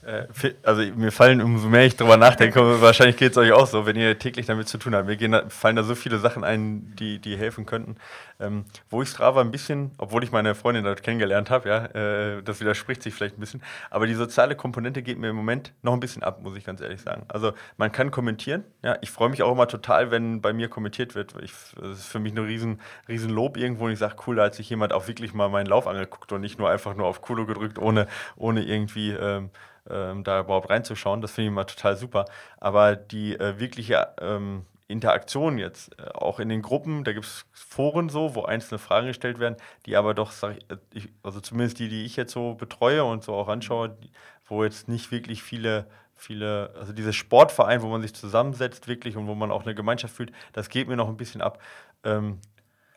Äh, also mir fallen, umso mehr ich darüber nachdenke, wahrscheinlich geht es euch auch so, wenn ihr täglich damit zu tun habt. Mir gehen, fallen da so viele Sachen ein, die, die helfen könnten. Ähm, wo ich Strava ein bisschen, obwohl ich meine Freundin dort kennengelernt habe, ja, äh, das widerspricht sich vielleicht ein bisschen, aber die soziale Komponente geht mir im Moment noch ein bisschen ab, muss ich ganz ehrlich sagen. Also man kann kommentieren, ja, ich freue mich auch immer total, wenn bei mir kommentiert wird. Ich, das ist für mich ein riesen, riesen Lob irgendwo und ich sage, cool, da hat sich jemand auch wirklich mal meinen Lauf angeguckt und nicht nur einfach nur auf Kulo gedrückt, ohne, ohne irgendwie ähm, ähm, da überhaupt reinzuschauen. Das finde ich immer total super. Aber die äh, wirkliche ähm, Interaktion jetzt, äh, auch in den Gruppen, da gibt es Foren so, wo einzelne Fragen gestellt werden, die aber doch, sag ich, äh, also zumindest die, die ich jetzt so betreue und so auch anschaue, die, wo jetzt nicht wirklich viele viele, also dieses Sportverein, wo man sich zusammensetzt wirklich und wo man auch eine Gemeinschaft fühlt, das geht mir noch ein bisschen ab. Ähm,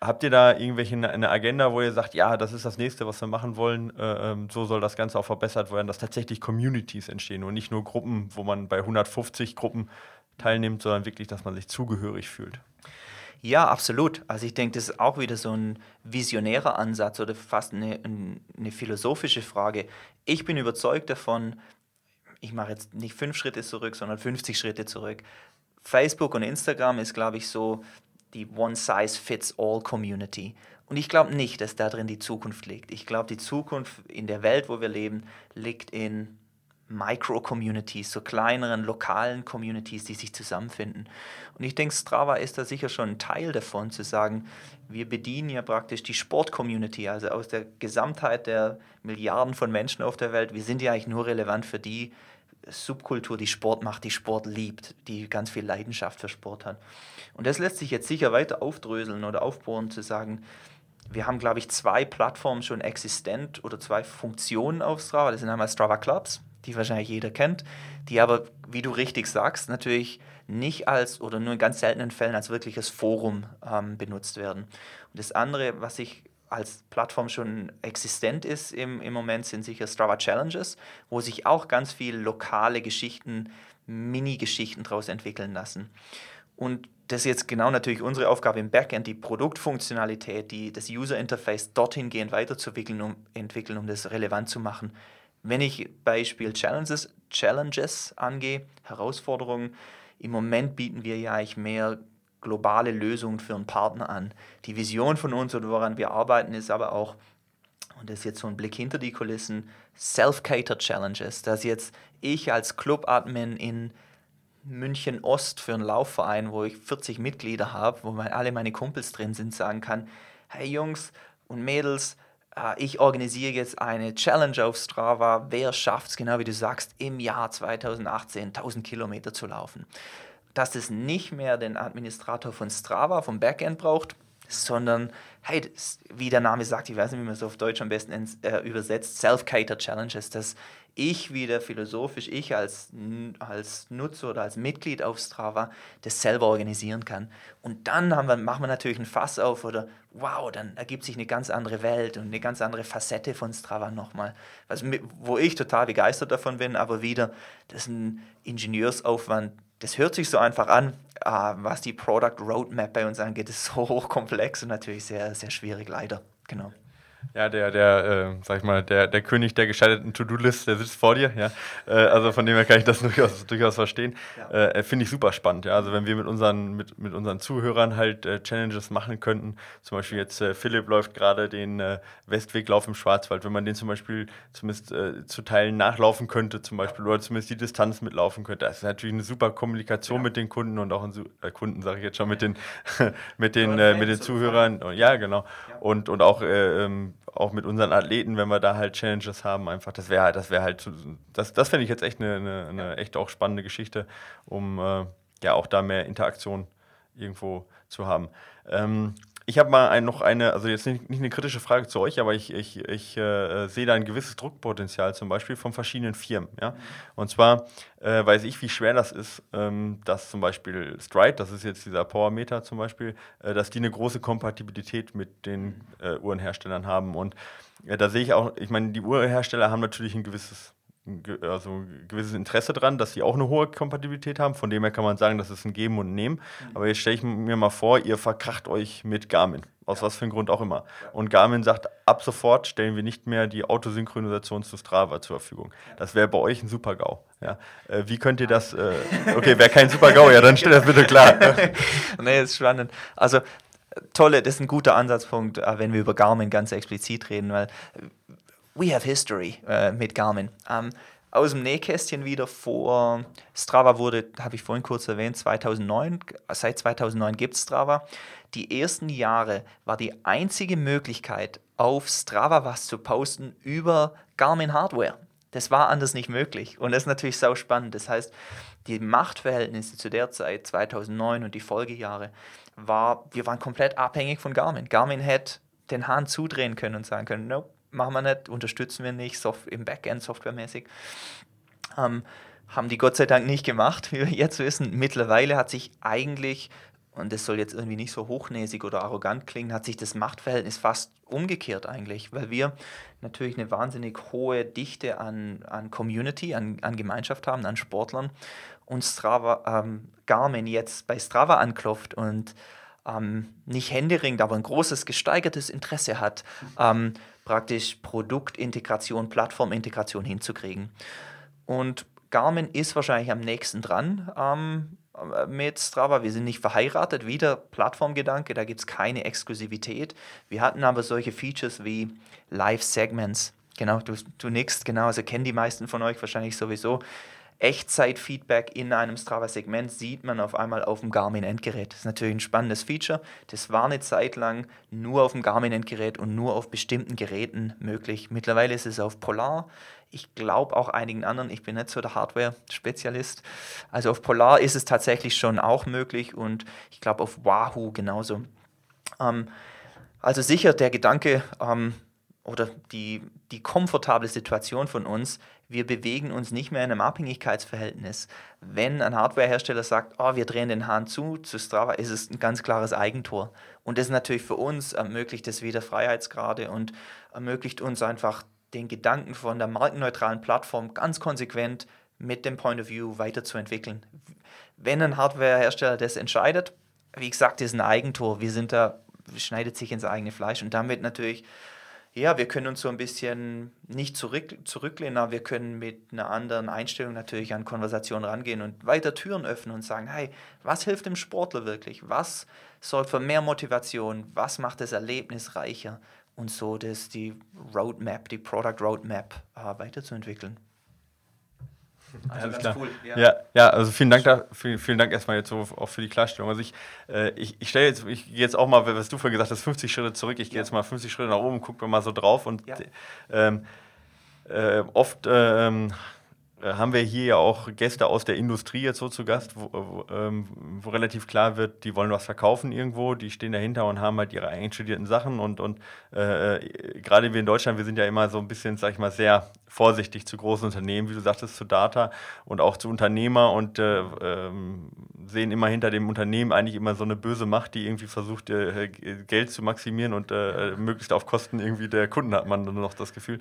Habt ihr da irgendwelche eine Agenda, wo ihr sagt, ja, das ist das nächste, was wir machen wollen, äh, ähm, so soll das Ganze auch verbessert werden, dass tatsächlich Communities entstehen und nicht nur Gruppen, wo man bei 150 Gruppen teilnimmt, sondern wirklich, dass man sich zugehörig fühlt? Ja, absolut. Also ich denke, das ist auch wieder so ein visionärer Ansatz oder fast eine, eine philosophische Frage. Ich bin überzeugt davon, ich mache jetzt nicht fünf Schritte zurück, sondern 50 Schritte zurück. Facebook und Instagram ist, glaube ich, so die One-Size-Fits-All-Community. Und ich glaube nicht, dass darin die Zukunft liegt. Ich glaube, die Zukunft in der Welt, wo wir leben, liegt in Micro-Communities, so kleineren lokalen Communities, die sich zusammenfinden. Und ich denke, Strava ist da sicher schon ein Teil davon, zu sagen, wir bedienen ja praktisch die Sport-Community, also aus der Gesamtheit der Milliarden von Menschen auf der Welt. Wir sind ja eigentlich nur relevant für die Subkultur, die Sport macht, die Sport liebt, die ganz viel Leidenschaft für Sport hat. Und das lässt sich jetzt sicher weiter aufdröseln oder aufbohren, zu sagen, wir haben, glaube ich, zwei Plattformen schon existent oder zwei Funktionen auf Strava. Das sind einmal Strava Clubs, die wahrscheinlich jeder kennt, die aber, wie du richtig sagst, natürlich nicht als oder nur in ganz seltenen Fällen als wirkliches Forum ähm, benutzt werden. Und das andere, was ich als Plattform schon existent ist im, im Moment, sind sicher Strava Challenges, wo sich auch ganz viele lokale Geschichten, Mini-Geschichten daraus entwickeln lassen. Und das ist jetzt genau natürlich unsere Aufgabe im Backend, die Produktfunktionalität, die, das User Interface dorthin gehend weiterzuentwickeln, um, entwickeln, um das relevant zu machen. Wenn ich Beispiel Challenges, Challenges angehe, Herausforderungen, im Moment bieten wir ja eigentlich mehr globale Lösungen für einen Partner an. Die Vision von uns oder woran wir arbeiten, ist aber auch, und das ist jetzt so ein Blick hinter die Kulissen, Self-Cater Challenges, dass jetzt ich als Club-Admin in München Ost für einen Laufverein, wo ich 40 Mitglieder habe, wo alle meine Kumpels drin sind, sagen kann, hey Jungs und Mädels, äh, ich organisiere jetzt eine Challenge auf Strava, wer schafft es, genau wie du sagst, im Jahr 2018 1000 Kilometer zu laufen dass es nicht mehr den Administrator von Strava vom Backend braucht. sondern hey, wie der Name sagt, ich weiß nicht, wie man es auf Deutsch am besten ins, äh, übersetzt, Self-Cater Challenges, dass ich wieder philosophisch, ich als, als Nutzer oder als Mitglied auf Strava das selber organisieren kann. Und dann haben wir, machen wir natürlich ein Fass auf oder wow, dann ergibt sich eine ganz andere Welt und eine ganz andere Facette von Strava nochmal. Was, wo ich total begeistert davon bin, aber wieder, das ist ein Ingenieursaufwand, das hört sich so einfach an, ah, was die Product Roadmap bei uns angeht, ist so hochkomplex und natürlich sehr, sehr schwierig, leider. Genau. Ja, der, der, äh, sag ich mal, der, der König der gescheiterten To-Do-List, der sitzt vor dir, ja. Äh, also von dem her kann ich das durchaus, durchaus verstehen. Ja. Äh, Finde ich super spannend, ja. Also wenn wir mit unseren, mit, mit unseren Zuhörern halt äh, Challenges machen könnten, zum Beispiel jetzt äh, Philipp läuft gerade den äh, Westweglauf im Schwarzwald, wenn man den zum Beispiel zumindest zu Teilen nachlaufen könnte, zum Beispiel, oder zumindest die Distanz mitlaufen könnte, das ist natürlich eine super Kommunikation ja. mit den Kunden und auch ein Kunden, sage ich jetzt schon, mit den, mit den, mit den Zuhörern. Ja, genau. Und, und auch ähm, auch mit unseren Athleten, wenn wir da halt Challenges haben, einfach, das wäre halt, das wäre halt, das, das fände ich jetzt echt eine, eine, eine, echt auch spannende Geschichte, um äh, ja auch da mehr Interaktion irgendwo zu haben. Ähm, ich habe mal ein, noch eine, also jetzt nicht, nicht, eine kritische Frage zu euch, aber ich, ich, ich äh, sehe da ein gewisses Druckpotenzial zum Beispiel von verschiedenen Firmen. Ja? Und zwar äh, weiß ich, wie schwer das ist, ähm, dass zum Beispiel Stride, das ist jetzt dieser Powermeter zum Beispiel, äh, dass die eine große Kompatibilität mit den äh, Uhrenherstellern haben. Und äh, da sehe ich auch, ich meine, die Uhrenhersteller haben natürlich ein gewisses also ein gewisses Interesse dran, dass sie auch eine hohe Kompatibilität haben. Von dem her kann man sagen, das ist ein Geben und Nehmen. Mhm. Aber jetzt stelle ich mir mal vor, ihr verkracht euch mit Garmin. Aus ja. was für einem Grund auch immer. Ja. Und Garmin sagt, ab sofort stellen wir nicht mehr die Autosynchronisation zu Strava zur Verfügung. Das wäre bei euch ein Super-GAU. Ja. Äh, wie könnt ihr das? Äh, okay, wäre kein Super-GAU, ja, dann stell das bitte klar. nee, ist spannend. Also, tolle, das ist ein guter Ansatzpunkt, äh, wenn wir über Garmin ganz explizit reden, weil we have history äh, mit Garmin. Ähm, aus dem Nähkästchen wieder vor Strava wurde, habe ich vorhin kurz erwähnt, 2009, seit 2009 gibt es Strava. Die ersten Jahre war die einzige Möglichkeit, auf Strava was zu posten über Garmin Hardware. Das war anders nicht möglich und das ist natürlich sau spannend. Das heißt, die Machtverhältnisse zu der Zeit, 2009 und die Folgejahre, war, wir waren komplett abhängig von Garmin. Garmin hätte den Hahn zudrehen können und sagen können, nope, machen wir nicht, unterstützen wir nicht, soft, im Backend softwaremäßig. Ähm, haben die Gott sei Dank nicht gemacht, wie wir jetzt wissen. Mittlerweile hat sich eigentlich, und das soll jetzt irgendwie nicht so hochnäsig oder arrogant klingen, hat sich das Machtverhältnis fast umgekehrt eigentlich, weil wir natürlich eine wahnsinnig hohe Dichte an, an Community, an, an Gemeinschaft haben, an Sportlern und Strava, ähm, Garmin jetzt bei Strava anklopft und ähm, nicht händeringend, aber ein großes gesteigertes Interesse hat, ähm, praktisch Produktintegration, Plattformintegration hinzukriegen. Und Garmin ist wahrscheinlich am nächsten dran ähm, mit Strava. Wir sind nicht verheiratet, wieder Plattformgedanke, da gibt es keine Exklusivität. Wir hatten aber solche Features wie Live-Segments. Genau, du, du nix, genau, also kennen die meisten von euch wahrscheinlich sowieso. Echtzeit-Feedback in einem Strava-Segment sieht man auf einmal auf dem Garmin-Endgerät. Das ist natürlich ein spannendes Feature. Das war eine Zeit lang nur auf dem Garmin-Endgerät und nur auf bestimmten Geräten möglich. Mittlerweile ist es auf Polar. Ich glaube auch einigen anderen. Ich bin nicht so der Hardware-Spezialist. Also auf Polar ist es tatsächlich schon auch möglich und ich glaube auf Wahoo genauso. Ähm, also sicher der Gedanke, ähm, oder die, die komfortable Situation von uns, wir bewegen uns nicht mehr in einem Abhängigkeitsverhältnis. Wenn ein Hardwarehersteller sagt, oh, wir drehen den Hahn zu, zu Strava, ist es ein ganz klares Eigentor. Und das natürlich für uns ermöglicht es wieder Freiheitsgrade und ermöglicht uns einfach den Gedanken von der markenneutralen Plattform ganz konsequent mit dem Point of View weiterzuentwickeln. Wenn ein Hardwarehersteller das entscheidet, wie gesagt, ist ein Eigentor. Wir sind da, schneidet sich ins eigene Fleisch und damit natürlich ja, wir können uns so ein bisschen nicht zurück, zurücklehnen, aber wir können mit einer anderen Einstellung natürlich an Konversationen rangehen und weiter Türen öffnen und sagen, hey, was hilft dem Sportler wirklich? Was sorgt für mehr Motivation? Was macht das Erlebnis reicher? Und so das die Roadmap, die Product Roadmap äh, weiterzuentwickeln. Also Alles klar. Cool, ja. ja. Ja, also vielen Dank, da, vielen, vielen Dank erstmal jetzt so auch für die Klarstellung. Also ich, äh, ich, ich stelle jetzt, ich gehe jetzt auch mal, was du vorhin gesagt hast, 50 Schritte zurück. Ich gehe ja. jetzt mal 50 Schritte nach oben, gucke mal so drauf und ja. ähm, äh, oft ähm, äh, haben wir hier ja auch Gäste aus der Industrie jetzt so zu Gast, wo, wo, ähm, wo, relativ klar wird, die wollen was verkaufen irgendwo, die stehen dahinter und haben halt ihre einstudierten Sachen und, und äh, äh, gerade wir in Deutschland, wir sind ja immer so ein bisschen, sag ich mal, sehr vorsichtig zu großen Unternehmen, wie du sagtest, zu Data und auch zu Unternehmer und äh, ähm, sehen immer hinter dem Unternehmen eigentlich immer so eine böse Macht, die irgendwie versucht, äh, Geld zu maximieren und äh, möglichst auf Kosten irgendwie der Kunden hat man nur noch das Gefühl.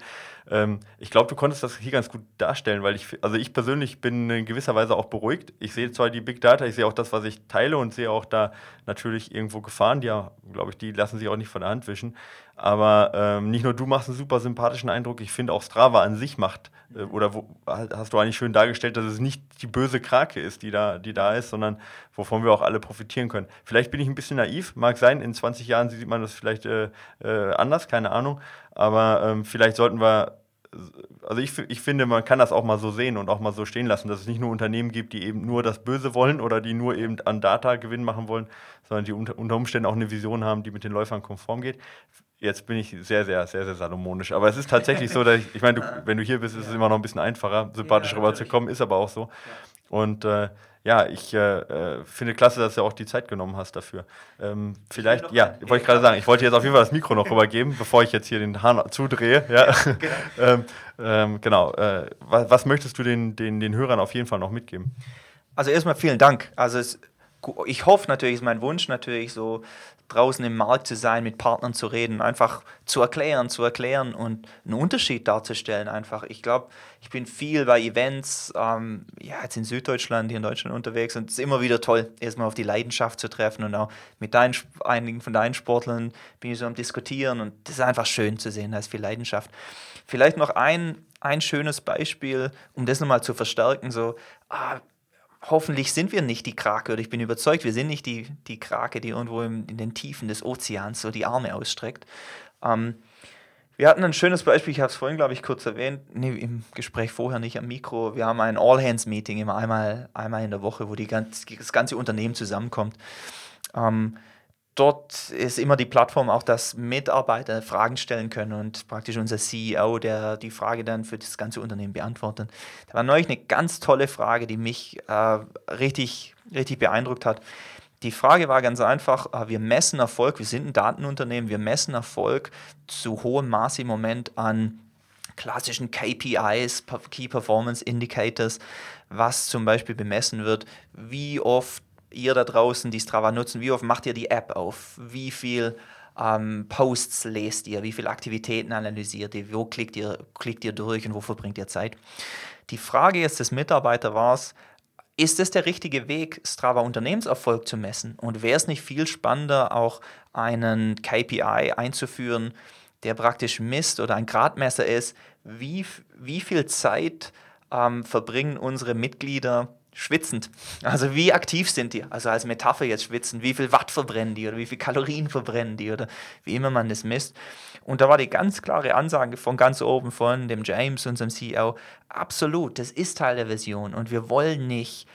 Ähm, ich glaube, du konntest das hier ganz gut darstellen, weil ich also ich persönlich bin in gewisser Weise auch beruhigt. Ich sehe zwar die Big Data, ich sehe auch das, was ich teile und sehe auch da natürlich irgendwo Gefahren, die ja, glaube ich, die lassen sich auch nicht von der Hand wischen. Aber ähm, nicht nur du machst einen super sympathischen Eindruck, ich finde auch Strava an sich macht, äh, oder wo, hast du eigentlich schön dargestellt, dass es nicht die böse Krake ist, die da, die da ist, sondern wovon wir auch alle profitieren können. Vielleicht bin ich ein bisschen naiv, mag sein, in 20 Jahren sieht man das vielleicht äh, äh, anders, keine Ahnung. Aber ähm, vielleicht sollten wir also ich, ich finde, man kann das auch mal so sehen und auch mal so stehen lassen, dass es nicht nur Unternehmen gibt, die eben nur das Böse wollen oder die nur eben an Data Gewinn machen wollen, sondern die unter, unter Umständen auch eine Vision haben, die mit den Läufern konform geht. Jetzt bin ich sehr, sehr, sehr, sehr salomonisch. Aber es ist tatsächlich so, dass ich, ich meine, du, wenn du hier bist, ist es immer noch ein bisschen einfacher, sympathisch ja, rüberzukommen, ist aber auch so. Und äh, ja, ich äh, äh, finde klasse, dass du auch die Zeit genommen hast dafür. Ähm, vielleicht, ja, wollte ich gerade sagen, ich wollte jetzt auf jeden Fall das Mikro noch rübergeben, bevor ich jetzt hier den Hahn zudrehe. Ja. Genau, ähm, ähm, genau. Äh, was, was, möchtest du den, den, den Hörern auf jeden Fall noch mitgeben? Also erstmal vielen Dank. Also es, ich hoffe natürlich, ist mein Wunsch natürlich so draußen im Markt zu sein, mit Partnern zu reden, einfach zu erklären, zu erklären und einen Unterschied darzustellen einfach. Ich glaube, ich bin viel bei Events, ähm, ja, jetzt in Süddeutschland, hier in Deutschland unterwegs und es ist immer wieder toll, erstmal auf die Leidenschaft zu treffen und auch mit deinen, einigen von deinen Sportlern bin ich so am Diskutieren und das ist einfach schön zu sehen, da ist viel Leidenschaft. Vielleicht noch ein, ein schönes Beispiel, um das nochmal zu verstärken, so, ah, hoffentlich sind wir nicht die Krake, oder ich bin überzeugt, wir sind nicht die, die Krake, die irgendwo im, in den Tiefen des Ozeans so die Arme ausstreckt. Ähm, wir hatten ein schönes Beispiel, ich habe es vorhin, glaube ich, kurz erwähnt, nee, im Gespräch vorher nicht am Mikro. Wir haben ein All-Hands-Meeting immer einmal, einmal in der Woche, wo die ganz, das ganze Unternehmen zusammenkommt. Ähm, dort ist immer die Plattform auch, dass Mitarbeiter Fragen stellen können und praktisch unser CEO, der die Frage dann für das ganze Unternehmen beantwortet. Da war neulich eine ganz tolle Frage, die mich äh, richtig, richtig beeindruckt hat. Die Frage war ganz einfach, äh, wir messen Erfolg, wir sind ein Datenunternehmen, wir messen Erfolg zu hohem Maße im Moment an klassischen KPIs, Key Performance Indicators, was zum Beispiel bemessen wird, wie oft ihr da draußen, die Strava nutzen, wie oft macht ihr die App auf? Wie viel ähm, Posts lest ihr? Wie viele Aktivitäten analysiert ihr? Wo klickt ihr, klickt ihr durch und wo verbringt ihr Zeit? Die Frage jetzt des Mitarbeiters war es, ist es der richtige Weg, Strava Unternehmenserfolg zu messen? Und wäre es nicht viel spannender, auch einen KPI einzuführen, der praktisch misst oder ein Gradmesser ist, wie, wie viel Zeit ähm, verbringen unsere Mitglieder schwitzend. Also wie aktiv sind die? Also als Metapher jetzt schwitzen. Wie viel Watt verbrennen die oder wie viel Kalorien verbrennen die oder wie immer man das misst. Und da war die ganz klare Ansage von ganz oben von dem James, unserem CEO, absolut, das ist Teil der Version und wir wollen nicht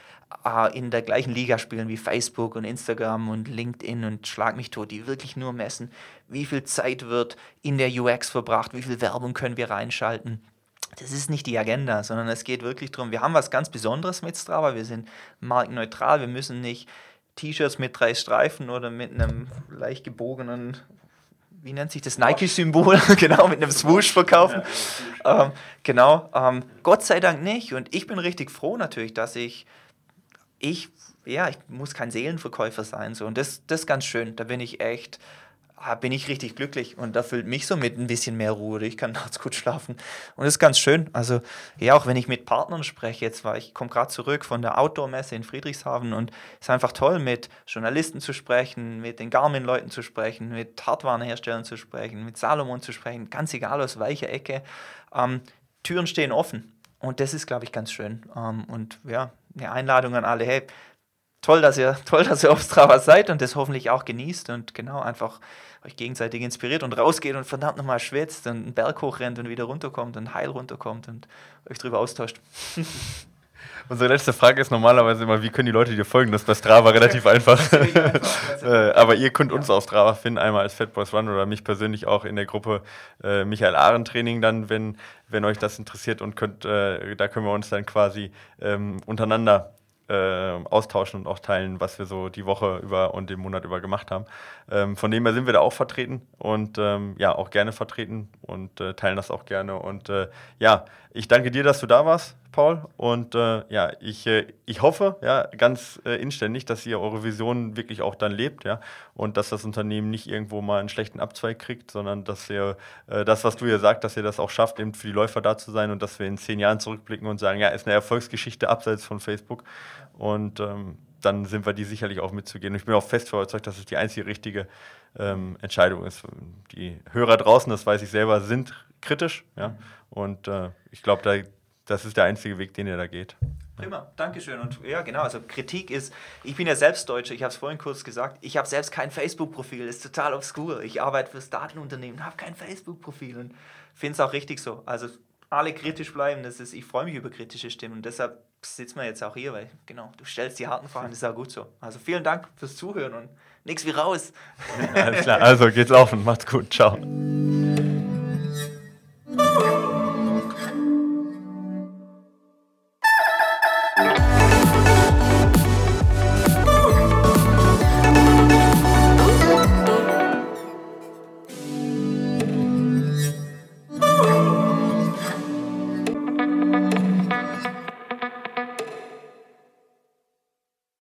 äh, in der gleichen Liga spielen wie Facebook und Instagram und LinkedIn und Schlag mich tot, die wirklich nur messen, wie viel Zeit wird in der UX verbracht, wie viel Werbung können wir reinschalten das ist nicht die Agenda, sondern es geht wirklich darum, wir haben was ganz Besonderes mit Strava, wir sind markenneutral, wir müssen nicht T-Shirts mit drei Streifen oder mit einem leicht gebogenen, wie nennt sich das, Nike-Symbol, genau, mit einem Swoosh verkaufen. Ähm, genau, ähm, Gott sei Dank nicht. Und ich bin richtig froh natürlich, dass ich, ich, ja, ich muss kein Seelenverkäufer sein so. Und das, das ist ganz schön, da bin ich echt bin ich richtig glücklich und da füllt mich so mit ein bisschen mehr Ruhe. Ich kann nachts gut schlafen und das ist ganz schön. Also ja, auch wenn ich mit Partnern spreche, jetzt war ich komme gerade zurück von der Outdoor-Messe in Friedrichshafen und es ist einfach toll, mit Journalisten zu sprechen, mit den Garmin-Leuten zu sprechen, mit Hardwarenherstellern zu sprechen, mit Salomon zu sprechen, ganz egal aus welcher Ecke. Ähm, Türen stehen offen und das ist, glaube ich, ganz schön. Ähm, und ja, eine Einladung an alle, hey, toll, dass ihr, toll, dass ihr auf Strava seid und das hoffentlich auch genießt und genau einfach euch gegenseitig inspiriert und rausgeht und verdammt nochmal schwitzt und einen Berg hochrennt und wieder runterkommt und heil runterkommt und euch drüber austauscht. Unsere letzte Frage ist normalerweise immer, wie können die Leute dir folgen? Das ist bei Strava relativ einfach. Äh, aber ihr könnt uns auf Strava finden, einmal als Fat Boys Run oder mich persönlich auch in der Gruppe äh, Michael Ahren Training dann, wenn, wenn euch das interessiert und könnt, äh, da können wir uns dann quasi ähm, untereinander äh, austauschen und auch teilen, was wir so die Woche über und den Monat über gemacht haben. Ähm, von dem her sind wir da auch vertreten und ähm, ja, auch gerne vertreten und äh, teilen das auch gerne. Und äh, ja, ich danke dir, dass du da warst, Paul. Und äh, ja, ich, äh, ich hoffe ja ganz äh, inständig, dass ihr eure Vision wirklich auch dann lebt, ja, und dass das Unternehmen nicht irgendwo mal einen schlechten Abzweig kriegt, sondern dass ihr das, was du hier sagst, dass ihr das auch schafft, eben für die Läufer da zu sein und dass wir in zehn Jahren zurückblicken und sagen, ja, ist eine Erfolgsgeschichte abseits von Facebook. Und ähm, dann sind wir die sicherlich auch mitzugehen. Und ich bin auch fest überzeugt, dass es die einzige richtige ähm, Entscheidung ist. Die Hörer draußen, das weiß ich selber, sind kritisch. Ja? Und äh, ich glaube, da, das ist der einzige Weg, den ihr da geht. Prima, Dankeschön. Und ja, genau, also Kritik ist, ich bin ja selbst Deutscher, ich habe es vorhin kurz gesagt, ich habe selbst kein Facebook-Profil, ist total obskur. Ich arbeite fürs Datenunternehmen, habe kein Facebook-Profil und finde es auch richtig so. Also alle kritisch bleiben, das ist, ich freue mich über kritische Stimmen und deshalb sitzen wir jetzt auch hier, weil genau, du stellst die harten Fragen, das ist auch gut so. Also vielen Dank fürs Zuhören und nichts wie raus. Alles klar, also geht's laufen, macht's gut, ciao.